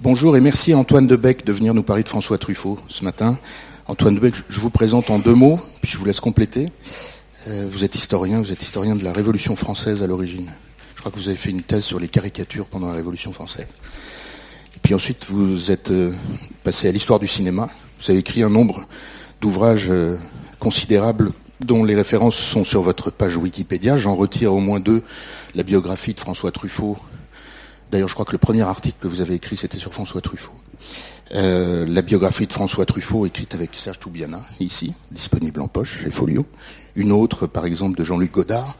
Bonjour et merci à Antoine Debec de venir nous parler de François Truffaut ce matin. Antoine Debec, je vous présente en deux mots, puis je vous laisse compléter. Euh, vous êtes historien, vous êtes historien de la Révolution française à l'origine. Je crois que vous avez fait une thèse sur les caricatures pendant la Révolution française. Et puis ensuite, vous êtes euh, passé à l'histoire du cinéma. Vous avez écrit un nombre d'ouvrages euh, considérables dont les références sont sur votre page Wikipédia. J'en retire au moins deux. La biographie de François Truffaut. D'ailleurs, je crois que le premier article que vous avez écrit, c'était sur François Truffaut. Euh, la biographie de François Truffaut, écrite avec Serge Toubiana, ici, disponible en poche chez Folio. Une autre, par exemple, de Jean-Luc Godard.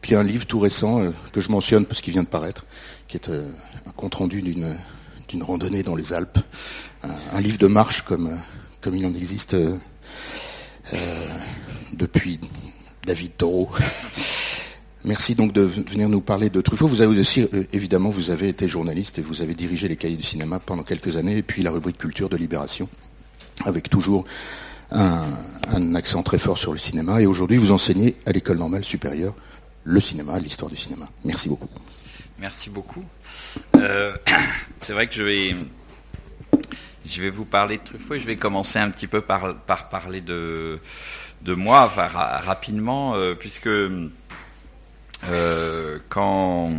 Puis un livre tout récent euh, que je mentionne parce qu'il vient de paraître, qui est euh, un compte-rendu d'une, randonnée dans les Alpes. Un, livre de marche comme, il en existe depuis David Taureau. Merci donc de venir nous parler de Truffaut. Vous avez aussi, euh, évidemment, vous avez été journaliste et vous avez dirigé les cahiers du cinéma pendant quelques années, et puis la rubrique culture de Libération, avec toujours un, accent très fort sur le cinéma. Et aujourd'hui, vous enseignez à l'école normale supérieure le cinéma, l'histoire du cinéma. Merci beaucoup. Merci beaucoup. Euh, C'est vrai que je vais, je vais vous parler de Truffaut et je vais commencer un petit peu par, par parler de, de moi, rapidement, euh, puisque euh, quand,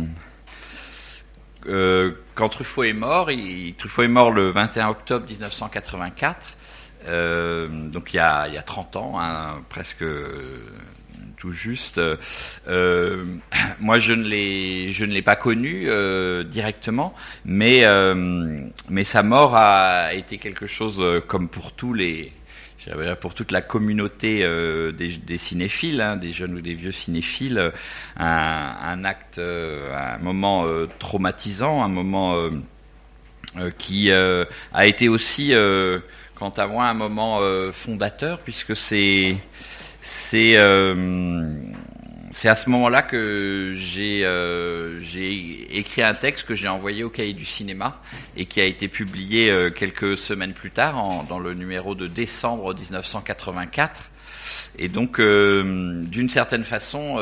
euh, quand Truffaut est mort, il, Truffaut est mort le 21 octobre 1984, euh, donc il y, a, il y a 30 ans, hein, presque tout juste. Moi, je ne l'ai, je ne l'ai pas connu directement, mais sa mort a été quelque chose comme pour tous les pour toute la communauté euh, des, cinéphiles, hein, des jeunes ou des vieux cinéphiles, un, un acte, un moment euh, traumatisant, un moment euh, qui a été aussi, quant à moi, un moment fondateur, puisque c'est c'est à ce moment-là que euh, j'ai écrit un texte que j'ai envoyé au cahier du cinéma et qui a été publié euh, quelques semaines plus tard dans le numéro de décembre 1984. Et donc, euh, d'une certaine façon,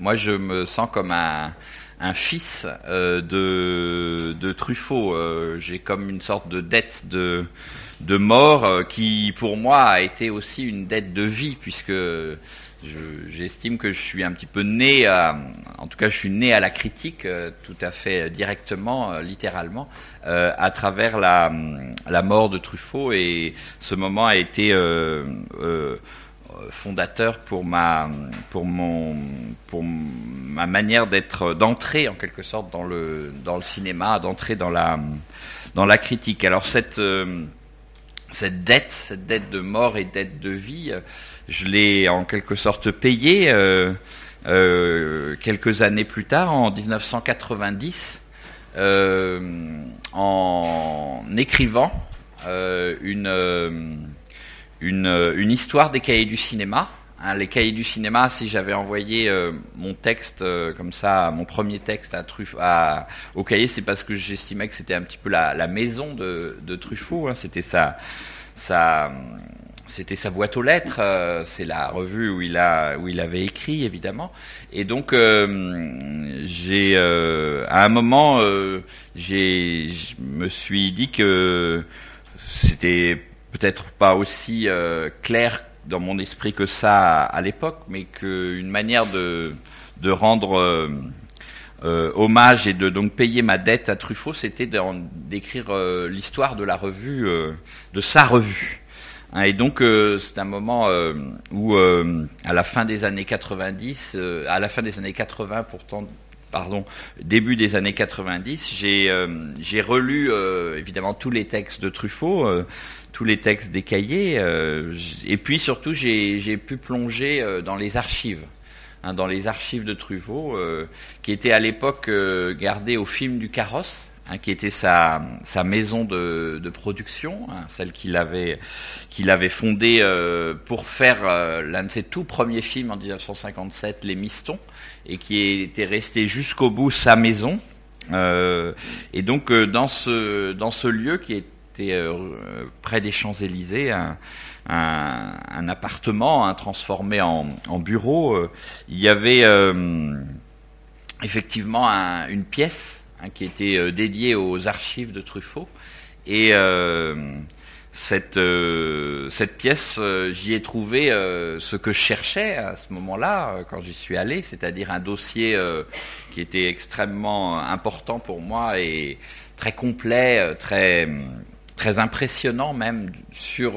moi je me sens comme un, fils de, de, Truffaut. j'ai comme une sorte de dette de, de mort qui, pour moi, a été aussi une dette de vie puisque J'estime que je suis un petit peu né, à, en tout cas je suis né à la critique euh, tout à fait euh, directement, euh, littéralement, à travers la, mort de Truffaut et ce moment a été fondateur pour ma, manière d'être, d'entrer en quelque sorte dans le, dans le cinéma, d'entrer dans la, dans la critique. Alors cette cette dette, cette dette de mort et dette de vie, je l'ai en quelque sorte payée euh, euh, quelques années plus tard, en 1990, euh, en écrivant euh, une, euh, une, une, histoire des cahiers du cinéma. Hein, les cahiers du cinéma, si j'avais envoyé euh, mon texte comme ça, mon premier texte à au cahier, c'est parce que j'estimais que c'était un petit peu la, maison de, Truffaut. Hein, c'était sa, c'était sa boîte aux lettres, euh, c'est la revue où il a où il avait écrit évidemment. Et donc euh, j'ai euh, à un moment euh, j'ai je me suis dit que c'était peut-être pas aussi euh, clair dans mon esprit que ça à, l'époque, mais qu'une manière de rendre euh, hommage et de donc payer ma dette à Truffaut, c'était d'écrire euh, l'histoire de la revue, euh, de sa revue. Hein, et donc c'est un moment où, à la fin des années 90, à la fin des années 80, pourtant, pardon, début des années 90, j'ai relu évidemment tous les textes de Truffaut tous les textes des cahiers, euh, et puis surtout j'ai pu plonger euh, dans les archives hein, dans les archives de Truffaut, euh, qui étaient à l'époque euh, gardées au film du Carrosse, hein, qui était sa, sa maison de, production, hein, celle qu'il avait, qu'il avait fondée pour faire l'un de ses tout premiers films en 1957, Les Mistons, et qui était resté jusqu'au bout sa maison. Et donc dans ce, dans ce lieu qui était près des Champs-Élysées, un, appartement hein, transformé en, bureau. Euh, il y avait euh, effectivement un, une pièce hein, qui était dédié aux archives de Truffaut. Et cette, cette pièce, j'y ai trouvé ce que je cherchais à ce moment-là, quand j'y suis allé, c'est-à-dire un dossier qui était extrêmement important pour moi et très complet, très, très impressionnant même sur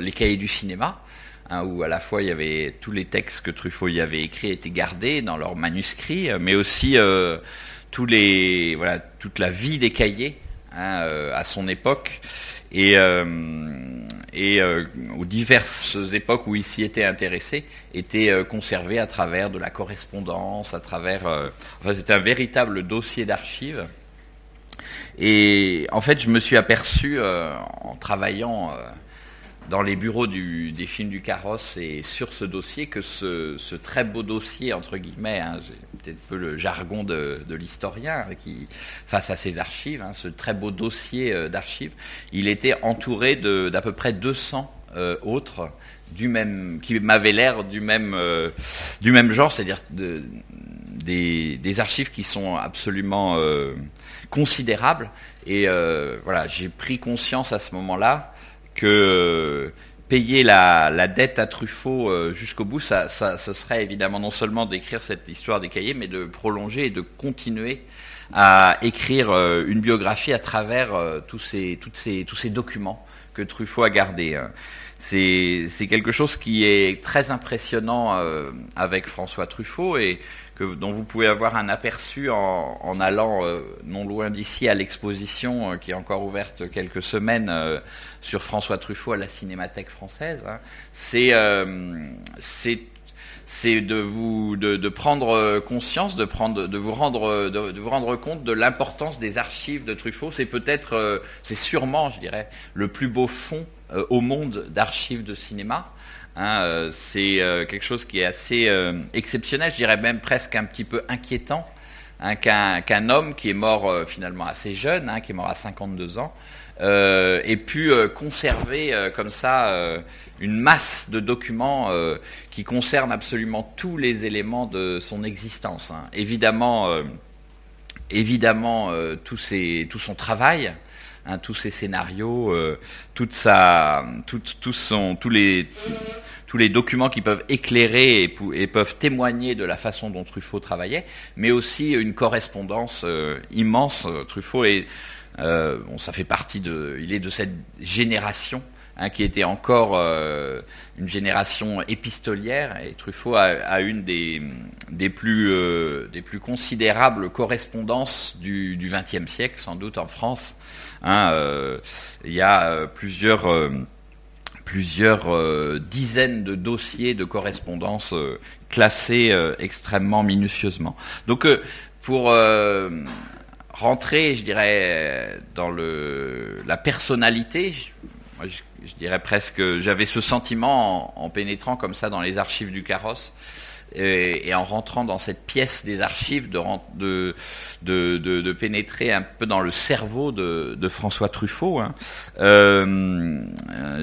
les cahiers du cinéma. Hein, où à la fois il y avait tous les textes que Truffaut y avait écrits étaient gardés dans leurs manuscrits, mais aussi euh, toute la vie des cahiers hein, euh, à son époque. Et, euh, et aux diverses époques où il s'y était intéressé, étaient conservés à travers de la correspondance, à travers... enfin, c'était un véritable dossier d'archives. Et en fait, je me suis aperçu en travaillant dans les bureaux des films du carrosse et sur ce dossier que ce, très beau dossier, entre guillemets, hein, peut-être un peu le jargon de, l'historien hein, qui, face à ces archives, hein, ce très beau dossier euh, d'archives, il était entouré d'à peu près 200 euh, autres du même, qui m'avaient l'air du même, euh, du même genre, c'est-à-dire des, archives qui sont absolument considérables. Et voilà, j'ai pris conscience à ce moment-là que euh, payer la, dette à Truffaut euh, jusqu'au bout, ça, serait évidemment non seulement d'écrire cette histoire des cahiers, mais de prolonger et de continuer à écrire euh, une biographie à travers tous, ces, toutes ces, tous ces documents que Truffaut a gardés. C'est quelque chose qui est très impressionnant avec François Truffaut et dont vous pouvez avoir un aperçu en, allant euh, non loin d'ici à l'exposition euh, qui est encore ouverte quelques semaines euh, sur François Truffaut à la Cinémathèque française. Hein. C'est de vous de, prendre conscience, de prendre, de vous rendre, de, vous rendre compte de l'importance des archives de Truffaut. C'est peut-être, c'est sûrement, je dirais, le plus beau fond au monde d'archives de cinéma. Hein, euh, c'est euh, quelque chose qui est assez euh, exceptionnel, je dirais même presque un petit peu inquiétant, hein, qu'un homme qui est mort finalement assez jeune, hein, qui est mort à 52 ans, ait pu conserver comme ça une masse de documents qui concernent absolument tous les éléments de son existence. Évidemment, évidemment tout, son travail, tous ses scénarios, toute sa, tous les tous les documents qui peuvent éclairer et, peuvent témoigner de la façon dont Truffaut travaillait, mais aussi une correspondance euh, immense. Euh, Truffaut est, euh, bon, ça fait partie de, il est de cette génération hein, qui était encore une génération épistolière, et Truffaut a, une des, plus considérables correspondances du XXe siècle, sans doute en France. Hein, il y a plusieurs plusieurs euh, dizaines de dossiers de correspondance euh, classés euh, extrêmement minutieusement. Donc pour rentrer, je dirais, dans le, la personnalité, je, dirais presque, j'avais ce sentiment en, pénétrant comme ça dans les archives du carrosse, et, en rentrant dans cette pièce des archives, de, pénétrer un peu dans le cerveau de, François Truffaut. Hein. Euh,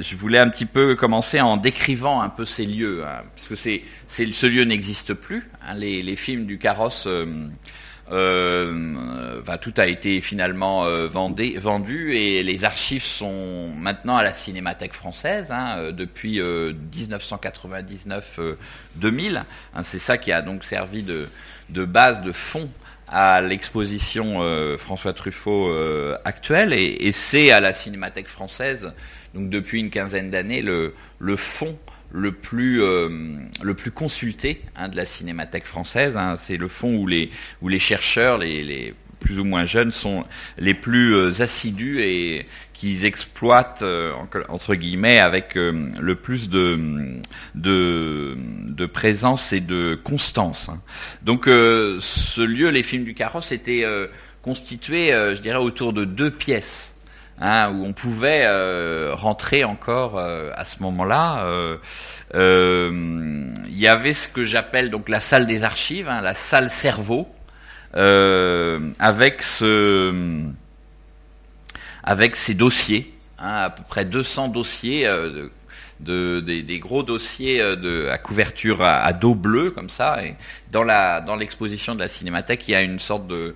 je voulais un petit peu commencer en décrivant un peu ces lieux, hein, parce que ce lieu n'existe plus. Hein. les, films du carrosse... Euh, euh, tout a été finalement euh, vendu et les archives sont maintenant à la Cinémathèque française hein, euh, depuis 1999-2000. Hein, c'est ça qui a donc servi de, base, de fond à l'exposition François Truffaut actuelle et, c'est à la Cinémathèque française, donc depuis une quinzaine d'années, le, le fond le plus, euh, le plus consulté hein, de la cinémathèque française. Hein. C'est le fond où les, chercheurs, les, plus ou moins jeunes, sont les plus euh, assidus et qu'ils exploitent, euh, entre guillemets, avec le plus de, de, présence et de constance. Hein. Donc ce lieu, les films du carrosse, était constitué, je dirais, autour de deux pièces. Hein, où on pouvait euh, rentrer encore euh, à ce moment-là. Euh, il y avait ce que j'appelle donc la salle des archives, hein, la salle cerveau, avec ce, avec ces dossiers, hein, à peu près 200 dossiers. De, des, gros dossiers à couverture à, dos bleu comme ça. Dans, la, dans l'exposition de la Cinémathèque, il y a une sorte de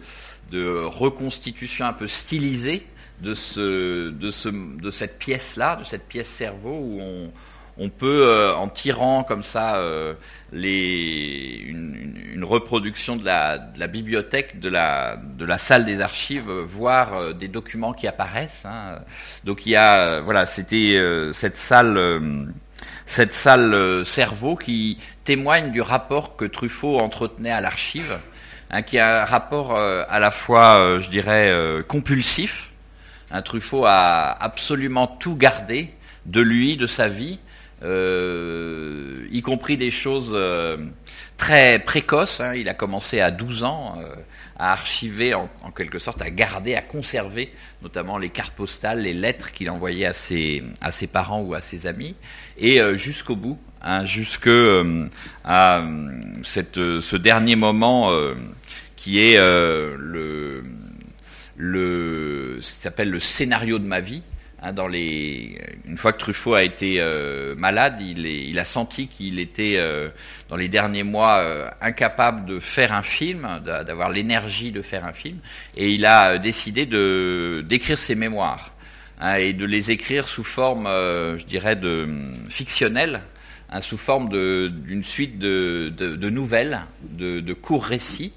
reconstitution un peu stylisée de, ce, de, ce, de cette pièce-là, de cette pièce cerveau où on, on peut, euh, en tirant comme ça euh, les, une, reproduction de la, de la, bibliothèque, de la, de la salle des archives, voir euh, des documents qui apparaissent. Hein. Donc il y a, voilà, c'était cette salle, cette salle cerveau qui témoigne du rapport que Truffaut entretenait à l'archive, hein, qui a un rapport à la fois, je dirais, compulsif. Un Truffaut a absolument tout gardé de lui, de sa vie, euh, y compris des choses euh, très précoces. Hein. Il a commencé à 12 ans euh, à archiver, en, quelque sorte, à garder, à conserver, notamment les cartes postales, les lettres qu'il envoyait à ses, parents ou à ses amis, et jusqu'au bout, hein, jusque à ce dernier moment qui est le, ce qui s'appelle le scénario de ma vie, Hein. Une fois que Truffaut a été euh, malade, il, a senti qu'il était, euh, dans les derniers mois, euh, incapable de faire un film, d'avoir l'énergie de faire un film, et il a décidé d'écrire ses mémoires, hein, et de les écrire sous forme, je dirais, de fictionnelle, hein, sous forme d'une suite de, nouvelles, de, courts récits,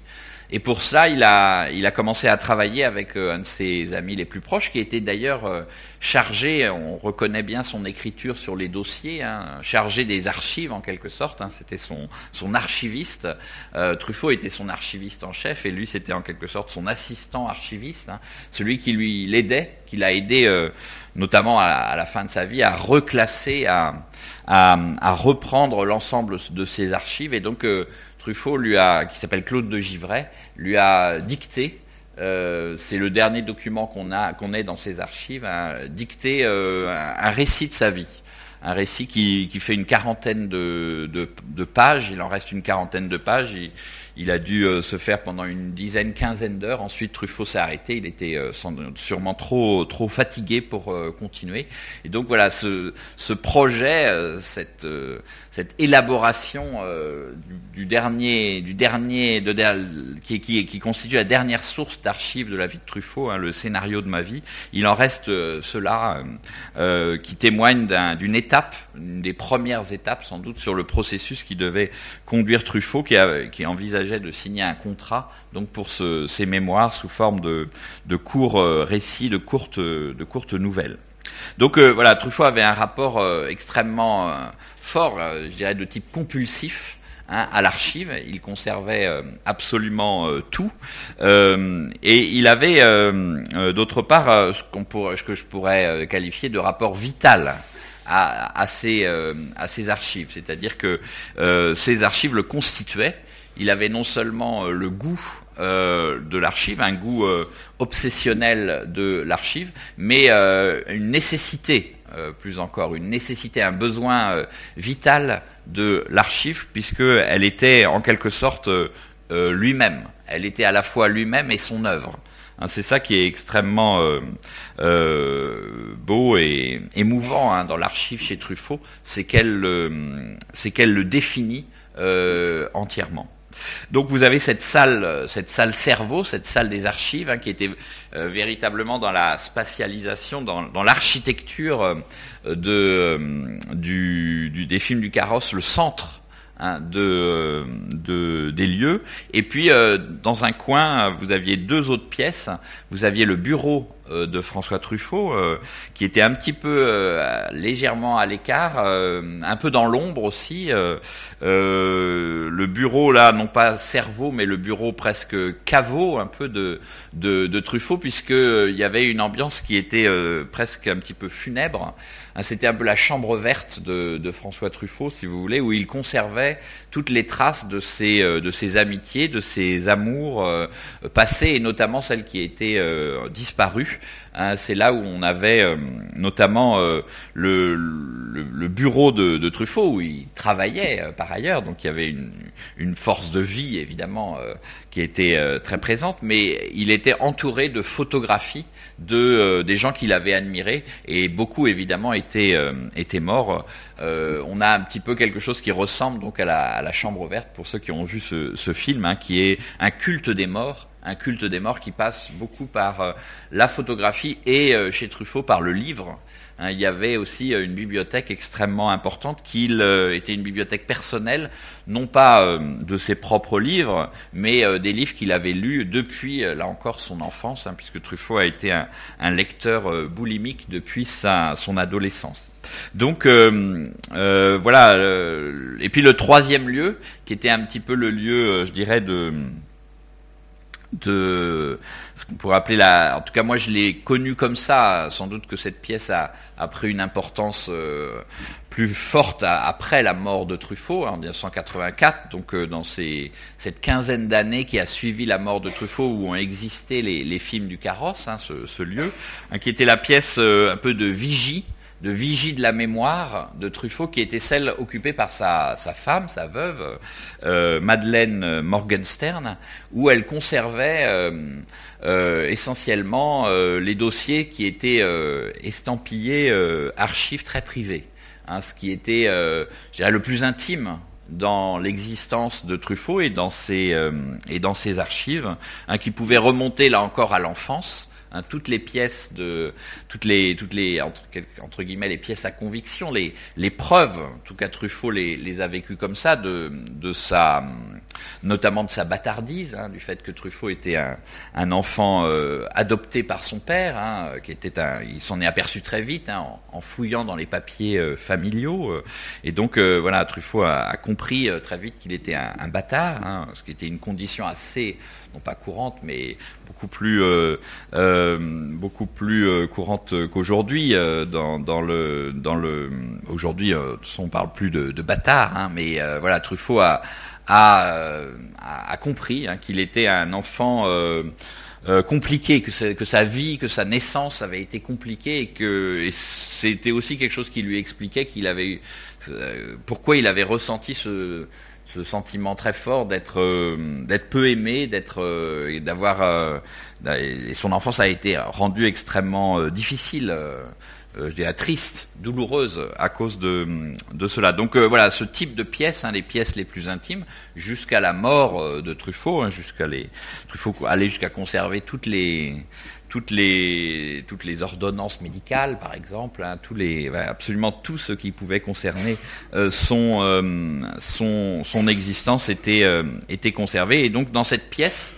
et pour cela, il a, il a commencé à travailler avec euh, un de ses amis les plus proches, qui était d'ailleurs euh, chargé, on reconnaît bien son écriture sur les dossiers, hein, chargé des archives en quelque sorte, hein, c'était son, son archiviste. Euh, Truffaut était son archiviste en chef, et lui c'était en quelque sorte son assistant archiviste, hein, celui qui lui l'aidait, qui l'a aidé notamment à, la fin de sa vie à reclasser, à, à, reprendre l'ensemble de ses archives. Et donc Truffaut, qui s'appelle Claude de Givray, lui a dicté, euh, c'est le dernier document qu'on ait dans ses archives, dicté euh, un, récit de sa vie. Un récit qui, fait une quarantaine de, pages, il en reste une quarantaine de pages. Il a dû euh, se faire pendant une dizaine, quinzaine d'heures. Ensuite, Truffaut s'est arrêté. Il était sûrement trop, trop fatigué pour continuer. Et donc voilà, ce projet, cette, cette élaboration du, dernier, du dernier, de, qui, qui, qui, constitue la dernière source d'archives de la vie de Truffaut, hein, le scénario de ma vie, il en reste cela qui témoigne d'une étape, une des premières étapes sans doute sur le processus qui devait conduire Truffaut, qui, a, qui envisageait de signer un contrat donc pour ces mémoires sous forme de, courts euh, récits, de courtes, de courtes nouvelles. Donc euh, voilà, Truffaut avait un rapport euh, extrêmement fort, je dirais de type compulsif, hein, à l'archive. Il conservait absolument tout. et il avait, d'autre part, ce, que je pourrais qualifier de rapport vital à, à, archives. C'est-à-dire que ces archives le constituaient il avait non seulement euh, le goût euh, de l'archive, un goût euh, obsessionnel de l'archive, mais une nécessité, plus encore, une nécessité, un besoin vital de l'archive, puisqu'elle était en quelque sorte lui-même. Elle était à la fois lui-même et son œuvre. Hein, c'est ça qui est extrêmement beau et émouvant hein, dans l'archive chez Truffaut, c'est qu'elle le définit entièrement. Donc vous avez cette salle, euh, cette salle cerveau, cette salle des archives, hein, qui était euh, véritablement dans la spatialisation, dans, l'architecture euh, des films du carrosse, le centre hein, de, des lieux. Et puis dans un coin, vous aviez deux autres pièces. Vous aviez le bureau de François Truffaut, qui était un petit peu légèrement à l'écart, un peu dans l'ombre aussi, le bureau là, non pas cerveau, mais le bureau presque caveau, un peu de, de, Truffaut, puisqu'il euh, y avait une ambiance qui était euh, presque un petit peu funèbre. Hein, c'était un peu la chambre verte de, François Truffaut, si vous voulez, où il conservait toutes les traces de ses, euh, de ses amitiés, de ses amours passés, et notamment celles qui étaient disparues. Hein, c'est là où on avait euh, notamment euh, le, bureau de, Truffaut, où il travaillait euh, par ailleurs, donc il y avait une, force de vie évidemment qui était très présente, mais il était entouré de photographies de, des gens qu'il avait admirés, et beaucoup évidemment étaient, étaient morts. on a un petit peu quelque chose qui ressemble donc à la, Chambre verte, pour ceux qui ont vu ce, film, hein, qui est un culte des morts un culte des morts qui passe beaucoup par la photographie et chez Truffaut par le livre. Hein, il y avait aussi une bibliothèque extrêmement importante qui était une bibliothèque personnelle, non pas de ses propres livres, mais des livres qu'il avait lus depuis, là encore, son enfance, hein, puisque Truffaut a été un, lecteur boulimique depuis son adolescence. Donc euh, euh, voilà. Euh, et puis le troisième lieu, qui était un petit peu le lieu, je dirais, de de ce qu'on pourrait appeler la. En tout cas, moi, je l'ai connu comme ça. Sans doute que cette pièce a, pris une importance plus forte après la mort de Truffaut en 1984. Donc, dans cette quinzaine d'années qui a suivi la mort de Truffaut, où ont existé les, films du carrosse, hein, ce, lieu, hein, qui était la pièce un peu de vigie de vigie de la mémoire de Truffaut, qui était celle occupée par sa, femme, sa veuve, euh, Madeleine Morgenstern, où elle conservait euh, euh, essentiellement les dossiers qui étaient estampillés archives très privées. Hein, ce qui était le plus intime dans l'existence de Truffaut et dans ses, archives, hein, qui pouvait remonter là encore à l'enfance, Hein, toutes les pièces de toutes les entre, guillemets les pièces à conviction, les, preuves, en tout cas Truffaut les, a vécues comme ça, notamment de sa bâtardise, hein, du fait que Truffaut était un, enfant euh, adopté par son père, hein, il s'en est aperçu très vite en, fouillant dans les papiers euh, familiaux, euh, et donc voilà Truffaut a, compris très vite qu'il était un bâtard, ce qui était une condition assez non pas courante, mais beaucoup plus, euh, euh, beaucoup plus euh, courante qu'aujourd'hui. dans, le, dans le, aujourd'hui, on parle plus de, bâtard, hein, mais voilà, Truffaut a, a, compris hein, qu'il était un enfant. compliqué, que, que, sa vie, que sa naissance avait été compliquée et que c'était aussi quelque chose qui lui expliquait qu'il avait pourquoi il avait ressenti ce, ce sentiment très fort d'être euh, d'être peu aimé, d'être euh, et d'avoir euh, et son enfance a été rendue extrêmement difficile, je dirais triste, douloureuse à cause de, de cela. Donc voilà, ce type de pièces, hein, les pièces les plus intimes, jusqu'à la mort de Truffaut, hein, jusqu'à les Truffaut allait jusqu'à conserver toutes les toutes les, toutes les ordonnances médicales, par exemple, hein, tous les, absolument tout ce qui pouvait concerner euh, son, euh, son, son, existence était, euh, était conservé. Et donc dans cette pièce,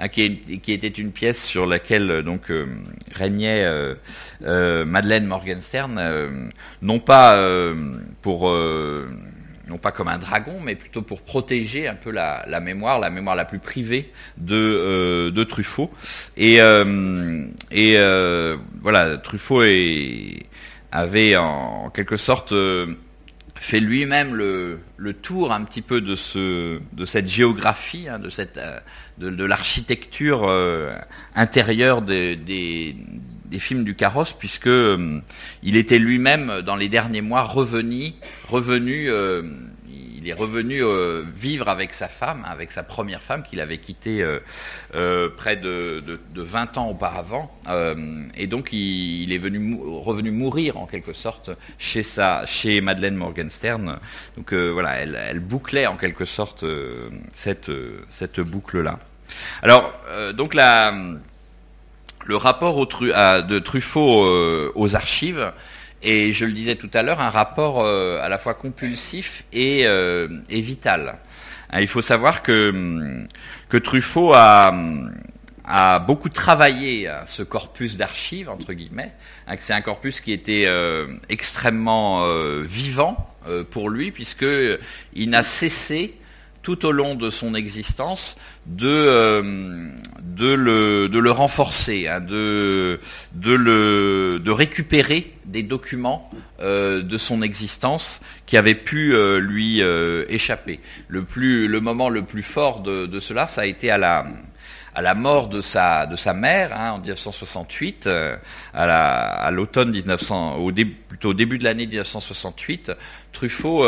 hein, qui, qui, était une pièce sur laquelle donc régnait Madeleine Morgenstern, non pas pour non pas comme un dragon, mais plutôt pour protéger un peu la, mémoire, la mémoire la plus privée de, euh, Truffaut. Et, euh, euh, voilà, Truffaut avait en, quelque sorte fait lui-même le, tour un petit peu de, ce, de cette géographie, hein, de, cette, de, l'architecture intérieure des films du carrosse, puisque euh, il était lui-même dans les derniers mois revenu, revenu euh, il est revenu euh, vivre avec sa femme, avec sa première femme qu'il avait quittée près de, 20 ans auparavant, et donc il, est venu revenu mourir en quelque sorte chez sa, chez Madeleine Morgenstern. Donc voilà, elle, elle, bouclait en quelque sorte cette cette boucle là. Alors donc la le rapport de Truffaut euh, aux archives et je le disais tout à l'heure, un rapport euh, à la fois compulsif et, euh, vital. Hein, il faut savoir que, que Truffaut a, beaucoup travaillé ce corpus d'archives, entre guillemets, hein, c'est un corpus qui était extrêmement vivant pour lui, puisqu'il n'a cessé tout au long de son existence de, euh, le, renforcer, hein, de, récupérer des documents euh, de son existence qui avaient pu euh, lui échapper. Le, plus, le moment le plus fort de, cela, ça a été à la, mort de sa, mère hein, en 1968, à l'automne 1900, au, début de l'année 1968, Truffaut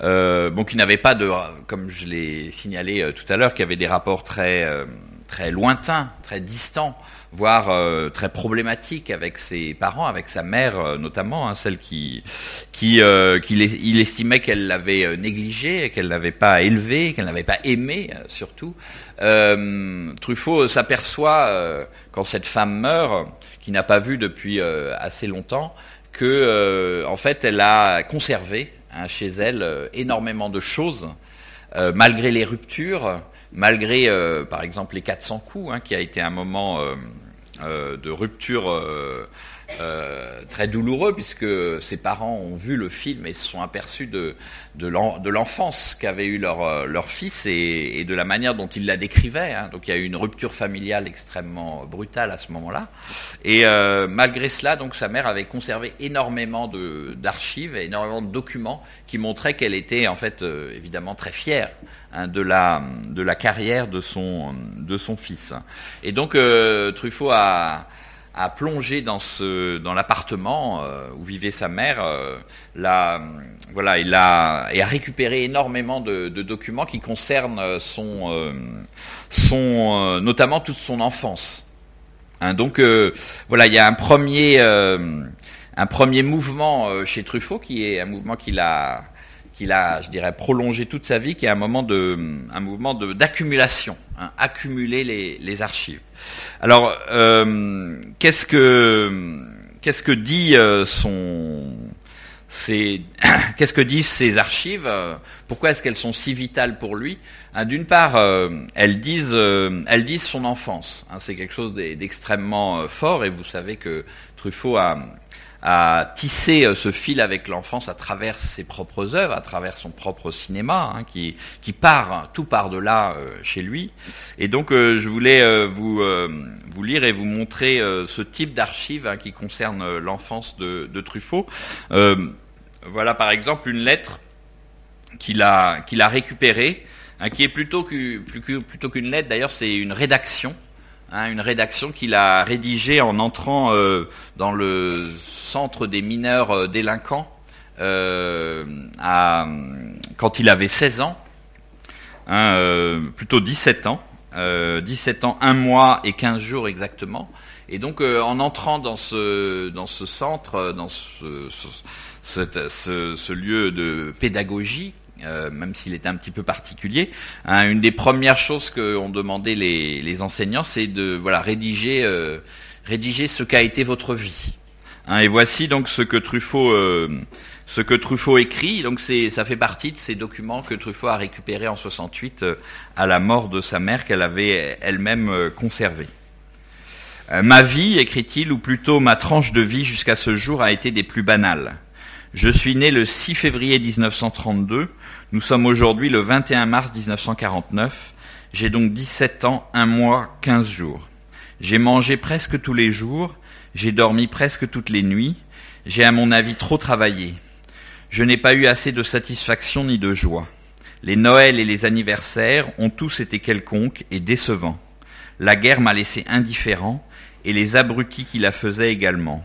bon, qui n'avait pas de, comme je l'ai signalé euh, tout à l'heure, qui avait des rapports très, euh, très lointain, très distant, voire euh, très problématique avec ses parents, avec sa mère euh, notamment, hein, celle qui, qui, qu'il il estimait qu'elle l'avait négligée, qu'elle n'avait pas élevé, qu'elle n'avait pas aimé surtout. Truffaut s'aperçoit quand cette femme meurt, qui n'a pas vu depuis assez longtemps, que en fait elle a conservé hein, chez elle énormément de choses malgré les ruptures malgré euh, par exemple les 400 coups, hein, qui a été un moment euh, euh, de rupture très douloureux, puisque ses parents ont vu le film et se sont aperçus de, l'enfance qu'avait eu leur, leur fils et, de la manière dont il la décrivait. Hein. Donc il y a eu une rupture familiale extrêmement brutale à ce moment-là. Et malgré cela, donc sa mère avait conservé énormément d'archives, énormément de documents qui montraient qu'elle était en fait évidemment très fière Hein, de, la, carrière de son, fils. Et donc euh, Truffaut a, a, plongé dans, l'appartement euh, où vivait sa mère. Euh, voilà, il a, et a récupéré énormément de, documents qui concernent son, notamment toute son enfance. Hein, donc voilà, il y a un premier, mouvement chez Truffaut qui est un mouvement qu'il a je dirais, prolongé toute sa vie, qui est un moment mouvement d'accumulation, hein, accumuler les, archives. Alors, euh, qu'est-ce que, euh, disent ces archives Pourquoi est-ce qu'elles sont si vitales pour lui hein, D'une part, euh, elles disent, elles disent son enfance. Hein, c'est quelque chose d'extrêmement fort, et vous savez que Truffaut a à tisser euh, ce fil avec l'enfance à travers ses propres œuvres, à travers son propre cinéma, hein, qui, part, tout part de là euh, chez lui. Et donc euh, je voulais vous, lire et vous montrer ce type d'archives hein, qui concerne l'enfance de, Truffaut. voilà par exemple une lettre qu'il a, récupérée, hein, qui est plutôt qu'une lettre, d'ailleurs c'est une rédaction Hein, une rédaction qu'il a rédigée en entrant euh, dans le centre des mineurs euh, délinquants euh, quand il avait 16 ans, hein, plutôt 17 ans, 17 ans, 1 mois et 15 jours exactement. Et donc en entrant dans ce, centre, dans ce lieu de pédagogie, euh, même s'il était un petit peu particulier. Hein, une des premières choses qu'ont demandé les, enseignants, c'est de voilà, rédiger, euh, rédiger ce qu'a été votre vie. Hein, et voici donc ce que Truffaut, euh, ce que Truffaut écrit. Donc ça fait partie de ces documents que Truffaut a récupérés en 68 à la mort de sa mère qu'elle avait elle-même conservée. Ma vie, écrit-il, ou plutôt ma tranche de vie jusqu'à ce jour, a été des plus banales. Je suis né le 6 février 1932 nous sommes aujourd'hui le 21 mars 1949. J'ai donc 17 ans, 1 mois, 15 jours. J'ai mangé presque tous les jours, j'ai dormi presque toutes les nuits, j'ai à mon avis trop travaillé. Je n'ai pas eu assez de satisfaction ni de joie. Les Noëls et les anniversaires ont tous été quelconques et décevants. La guerre m'a laissé indifférent et les abrutis qui la faisaient également.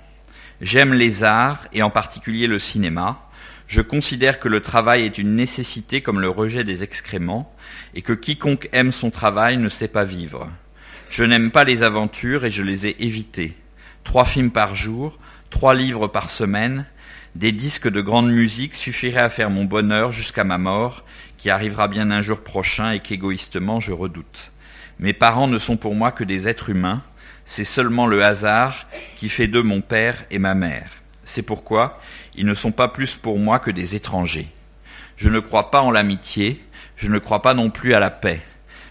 J'aime les arts et en particulier le cinéma. Je considère que le travail est une nécessité comme le rejet des excréments, et que quiconque aime son travail ne sait pas vivre. Je n'aime pas les aventures et je les ai évitées. Trois films par jour, trois livres par semaine, des disques de grande musique suffiraient à faire mon bonheur jusqu'à ma mort, qui arrivera bien un jour prochain et qu'égoïstement je redoute. Mes parents ne sont pour moi que des êtres humains, c'est seulement le hasard qui fait d'eux mon père et ma mère. C'est pourquoi ils ne sont pas plus pour moi que des étrangers. Je ne crois pas en l'amitié, je ne crois pas non plus à la paix.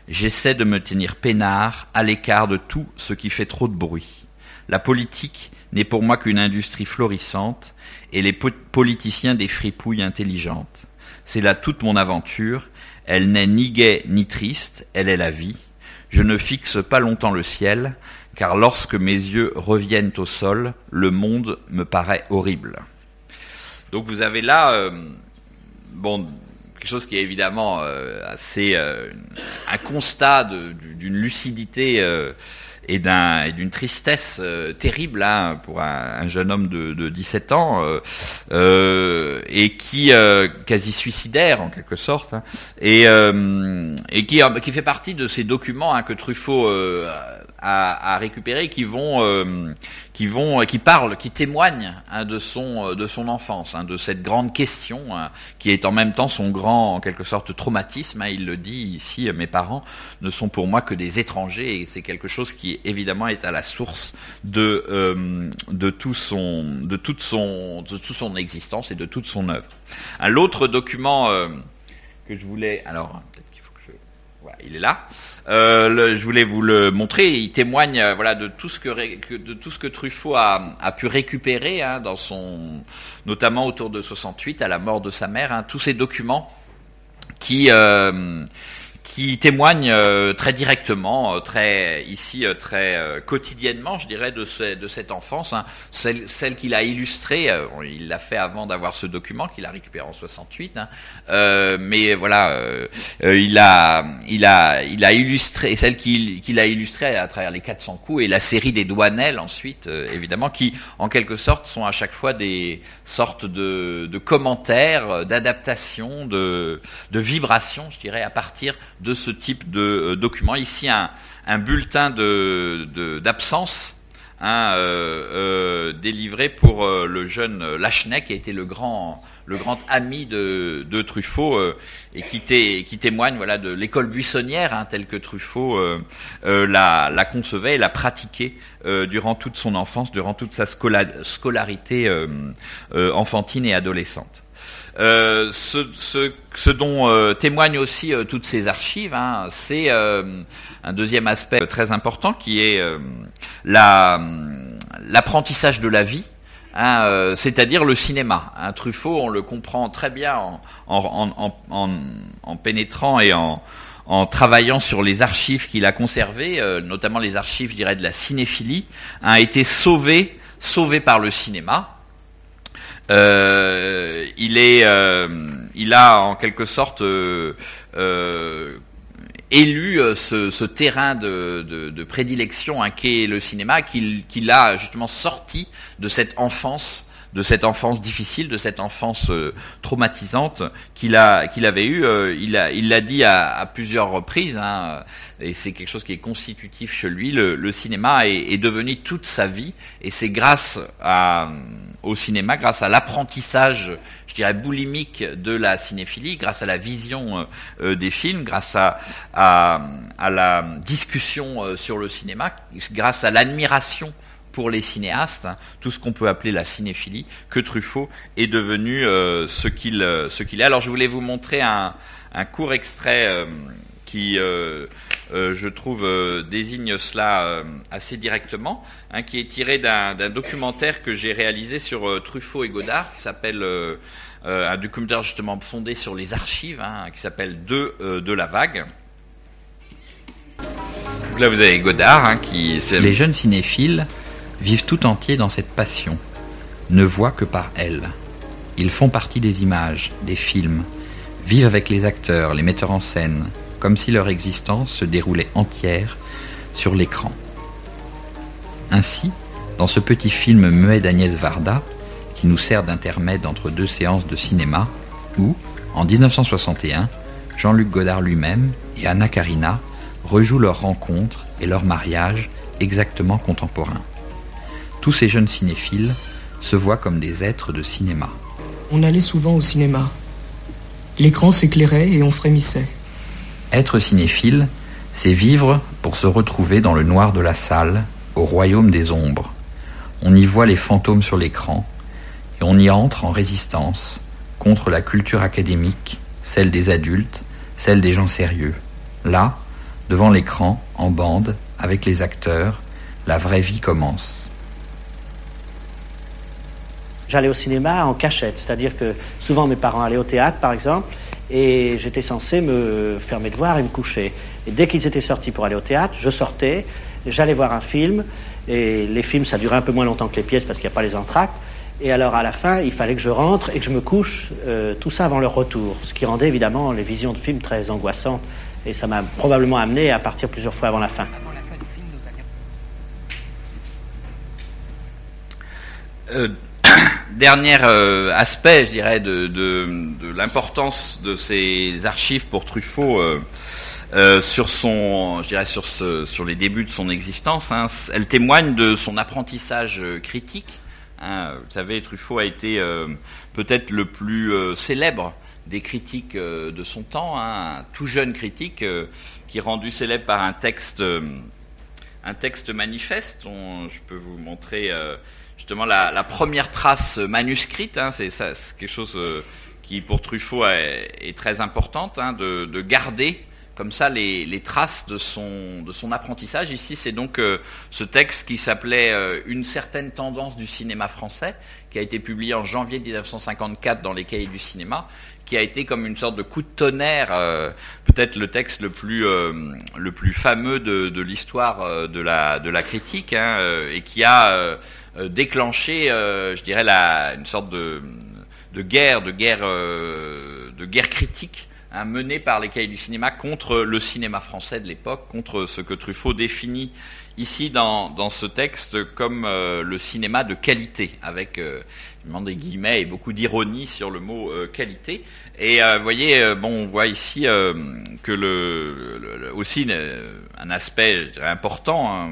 J'essaie de me tenir peinard, à l'écart de tout ce qui fait trop de bruit. La politique n'est pour moi qu'une industrie florissante, et les politiciens des fripouilles intelligentes. C'est là toute mon aventure, elle n'est ni gaie ni triste, elle est la vie. Je ne fixe pas longtemps le ciel, car lorsque mes yeux reviennent au sol, le monde me paraît horrible. Donc vous avez là, euh, bon, quelque chose qui est évidemment euh, assez euh, un constat d'une lucidité et d'une tristesse terrible hein, pour un, jeune homme de, 17 ans et qui quasi suicidaire en quelque sorte hein, et, qui fait partie de ces documents hein, que Truffaut à, récupérer qui vont, euh, qui vont, qui parlent, qui témoignent hein, de son, euh, de son enfance, hein, de cette grande question hein, qui est en même temps son grand, en quelque sorte, traumatisme. il le dit ici, mes parents ne sont pour moi que des étrangers et c'est quelque chose qui évidemment est à la source de, euh, de tout son, de toute son, de toute son existence et de toute son œuvre. L'autre document que je voulais, alors peut-être qu'il faut que je, voilà, il est là. Euh, je voulais vous le montrer. Il témoigne euh, voilà, de, tout ce que, de tout ce que Truffaut a, pu récupérer, hein, dans son, notamment autour de 68, à la mort de sa mère, hein, tous ces documents qui, euh, qui témoigne euh, très directement, euh, très ici euh, très quotidiennement, je dirais, de, cette enfance, hein. celle, qu'il a illustrée. il l'a fait avant d'avoir ce document qu'il a récupéré en 68, hein. mais voilà, il a il a il a illustré celle qu'il a illustrée à travers les 400 coups et la série des douanelles ensuite, évidemment, qui en quelque sorte sont à chaque fois des sortes de, de commentaires, d'adaptations, de, de vibrations, je dirais, à partir de ce type de euh, document. Ici, un, bulletin d'absence de, hein, euh, euh, délivré pour le jeune Lachneck, qui a été le grand, le grand ami de, Truffaut et qui, qui, témoigne voilà, de l'école buissonnière hein, telle que Truffaut la, la, concevait et la pratiquait durant toute son enfance, durant toute sa scolarité enfantine et adolescente. Euh, ce, dont euh, témoignent aussi euh, toutes ces archives, hein, c'est un deuxième aspect très important qui est l'apprentissage de la vie. Hein, c'est-à-dire le cinéma. Un Truffaut, on le comprend très bien en, pénétrant et en, travaillant sur les archives qu'il a conservées, notamment les archives, je dirais, de la cinéphilie, a été sauvé, sauvé par le cinéma. Euh, il, est, euh, il a en quelque sorte euh, élu ce, terrain de, prédilection qu'est le cinéma, qu'il a justement sorti de cette enfance de cette enfance difficile, de cette enfance traumatisante qu'il avait eue. il l'a dit à, plusieurs reprises, hein, et c'est quelque chose qui est constitutif chez lui. Le, cinéma est, devenu toute sa vie, et c'est grâce au cinéma grâce à l'apprentissage, je dirais, boulimique de la cinéphilie, grâce à la vision euh, euh, des films, grâce à, à, la discussion euh, sur le cinéma, grâce à l'admiration pour les cinéastes, hein, tout ce qu'on peut appeler la cinéphilie, que Truffaut est devenu ce qu'il ce qu'il est. Alors je voulais vous montrer un, un court extrait qui euh, je trouve, euh, désigne cela euh, assez directement, hein, qui est tiré d'un documentaire que j'ai réalisé sur Truffaut et Godard, qui s'appelle un documentaire justement fondé sur les archives, hein, qui s'appelle De, de la vague. là, vous avez Godard, qui... Les jeunes cinéphiles vivent tout entiers dans cette passion, ne voient que par elle. Ils font partie des images, des films, vivent avec les acteurs, les metteurs en scène, comme si leur existence se déroulait entière sur l'écran. Ainsi, dans ce petit film muet d'Agnès Varda, qui nous sert d'intermède entre deux séances de cinéma, où, en 1961, Jean-Luc Godard lui-même et Anna Karina rejouent leur rencontre et leur mariage exactement contemporains. Tous ces jeunes cinéphiles se voient comme des êtres de cinéma. On allait souvent au cinéma. L'écran s'éclairait et on frémissait. Être cinéphile, c'est vivre pour se retrouver dans le noir de la salle, au royaume des ombres. On y voit les fantômes sur l'écran, et on y entre en résistance contre la culture académique, celle des adultes, celle des gens sérieux. Là, devant l'écran, en bande, avec les acteurs, la vraie vie commence j'allais au cinéma en cachette. C'est-à-dire que souvent mes parents allaient au théâtre, par exemple, et j'étais censé me faire mes devoirs et me coucher. Et dès qu'ils étaient sortis pour aller au théâtre, je sortais, j'allais voir un film, et les films, ça durait un peu moins longtemps que les pièces parce qu'il n'y a pas les entractes. Et alors à la fin, il fallait que je rentre et que je me couche, euh, tout ça avant leur retour, ce qui rendait évidemment les visions de films très angoissantes. Et ça m'a probablement amené à partir plusieurs fois avant la fin. Euh, dernier aspect, je dirais, de, l'importance de ces archives pour Truffaut je dirais, sur, les débuts de son existence. Hein, elle témoigne de son apprentissage critique. Hein. vous savez, Truffaut a été peut-être le plus célèbre des critiques euh, de son temps, hein, un tout jeune critique euh, qui est rendu célèbre par un texte, euh, un texte manifeste. je peux vous montrer justement la, première trace manuscrite. Hein, c'est, quelque chose qui pour Truffaut est, très importante, hein, de, garder comme ça les, traces de son, de son apprentissage. Ici, c'est donc ce texte qui s'appelait Une certaine tendance du cinéma français, qui a été publié en janvier 1954 dans les cahiers du cinéma, qui a été comme une sorte de coup de tonnerre, euh, peut-être le texte le plus, euh, le plus fameux de, l'histoire euh, de, la, de la critique, hein, et qui a déclenché, je dirais, une sorte de, guerre, de guerre, guerre critique hein, menée par les cahiers du cinéma contre le cinéma français de l'époque, contre ce que Truffaut définit ici dans, ce texte comme le cinéma de qualité, avec des guillemets et beaucoup d'ironie sur le mot euh, qualité. Et euh, vous voyez, euh, bon, on voit ici que le, aussi un aspect important, hein,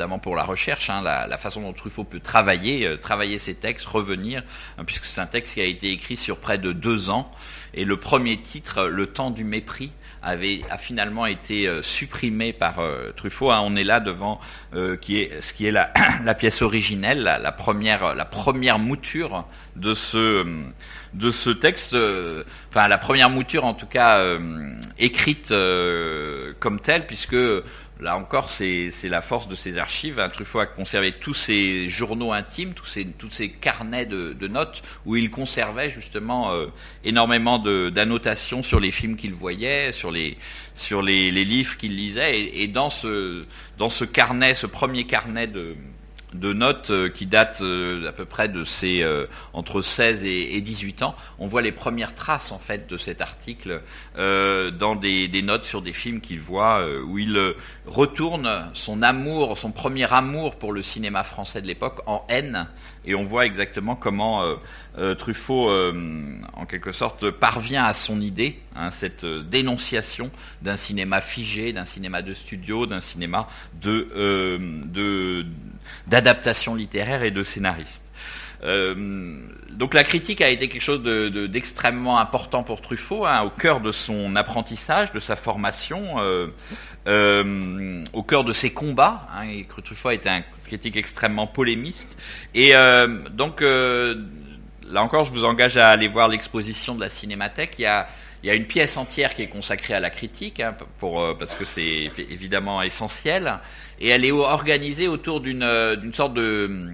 notamment pour la recherche, hein, la, façon dont Truffaut peut travailler, travailler ses textes, revenir, hein, puisque c'est un texte qui a été écrit sur près de deux ans. Et le premier titre, Le temps du mépris, avait, a finalement été euh, supprimé par euh, Truffaut. Hein. on est là devant euh, ce qui est la, pièce originelle, la, première, la première mouture de ce texte, enfin la première mouture en tout cas écrite comme telle, puisque Là encore, c'est la force de ces archives. Truffaut a conservé tous ses journaux intimes, tous ses, carnets de, notes, où il conservait justement euh, énormément d'annotations sur les films qu'il voyait, sur les, livres qu'il lisait. Et, dans, dans ce carnet, ce premier carnet de, de notes euh, qui datent euh, à peu près de ses euh, entre 16 et 18 ans. On voit les premières traces en fait de cet article dans des, notes sur des films qu'il voit où il retourne son amour, son premier amour pour le cinéma français de l'époque en haine et on voit exactement comment Truffaut, en quelque sorte, parvient à son idée, hein, cette dénonciation d'un cinéma figé, d'un cinéma de studio, d'un cinéma de d'adaptation littéraire et de scénariste. Euh, donc la critique a été quelque chose d'extrêmement important pour Truffaut, hein, au cœur de son apprentissage, de sa formation, euh, euh, au cœur de ses combats. Hein, et Truffaut un critique extrêmement polémiste. Et donc là encore, je vous engage à aller voir l'exposition de la Cinémathèque. Il y a une pièce entière qui est consacrée à la critique, hein, pour, parce que c'est évidemment essentiel et elle est organisée autour d'une euh, sorte de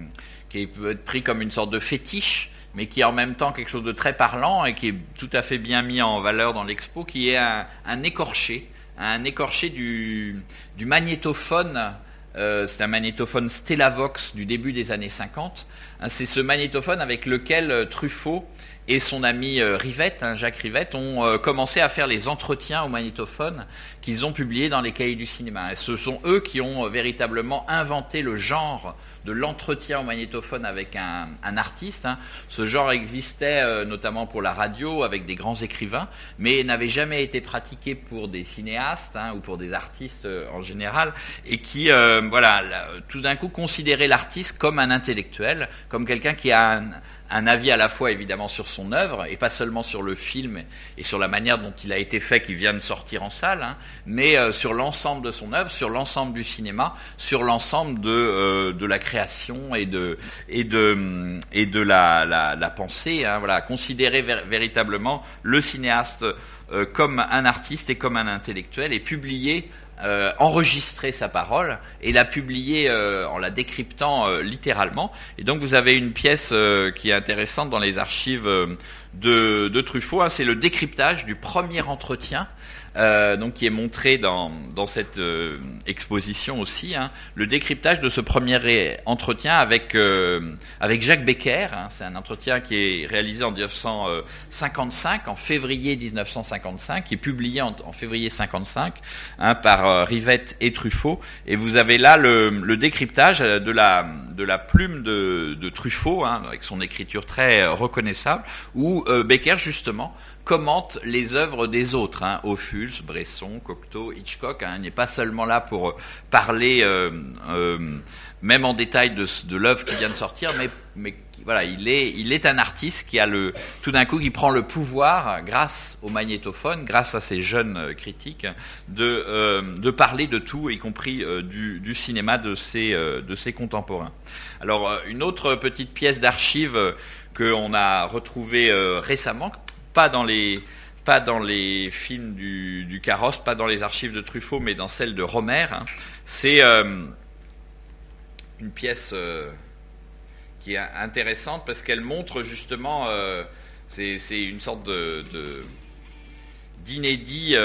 qui peut être pris comme une sorte de fétiche, mais qui est en même temps quelque chose de très parlant et qui est tout à fait bien mis en valeur dans l'expo, qui est un, écorché, un écorché du, magnétophone. Euh, c'est un magnétophone Stellavox du début des années 50. C'est ce magnétophone avec lequel euh, Truffaut et son ami Rivette, hein, Jacques Rivette, ont commencé à faire les entretiens au magnétophone qu'ils ont publiés dans les cahiers du cinéma. Et ce sont eux qui ont euh, véritablement inventé le genre de l'entretien au magnétophone avec un, artiste. Hein. Ce genre existait euh, notamment pour la radio avec des grands écrivains, mais n'avait jamais été pratiqué pour des cinéastes hein, ou pour des artistes euh, en général, et qui, voilà, tout d'un coup considérait l'artiste comme un intellectuel, comme quelqu'un qui a un, un avis à la fois évidemment sur son œuvre et pas seulement sur le film et sur la manière dont il a été fait qui vient de sortir en salle, hein, mais euh, sur l'ensemble de son œuvre, sur l'ensemble du cinéma, sur l'ensemble de, euh, de la création et de, et de, et de la, la, pensée. Hein, voilà, considérer véritablement le cinéaste euh, comme un artiste et comme un intellectuel et publier euh, enregistrer sa parole et la publier euh, en la décryptant euh, littéralement. Et donc vous avez une pièce qui est intéressante dans les archives de, Truffaut. Hein. c'est le décryptage du premier entretien euh, donc qui est montré dans, cette euh, exposition aussi, hein, le décryptage de ce premier entretien avec, euh, avec Jacques Becker. Hein. c'est un entretien qui est réalisé en 1955, en février 1955, qui est publié en, février 55 hein, par Rivette et Truffaut. Et vous avez là le, décryptage de la, de la plume de, de Truffaut, avec son écriture très reconnaissable, où Becker justement commente les œuvres des autres, hein, Ophuls, Bresson, Cocteau, Hitchcock. Hein, il n'est pas seulement là pour euh, parler, euh, euh, même en détail, de, l'œuvre qui vient de sortir, mais, mais voilà, il est, il est un artiste qui a le, tout d'un coup, qui prend le pouvoir, grâce au magnétophone, grâce à ces jeunes critiques, de, de parler de tout, y compris du, cinéma de ses, de ses contemporains. Alors, une autre petite pièce d'archive qu'on a retrouvée récemment, pas dans les, pas dans les films du, carrosse, pas dans les archives de Truffaut, mais dans celles de Romer. Hein. C'est euh, une pièce euh, qui est intéressante parce qu'elle montre justement, euh, c'est une sorte de, d'inédit,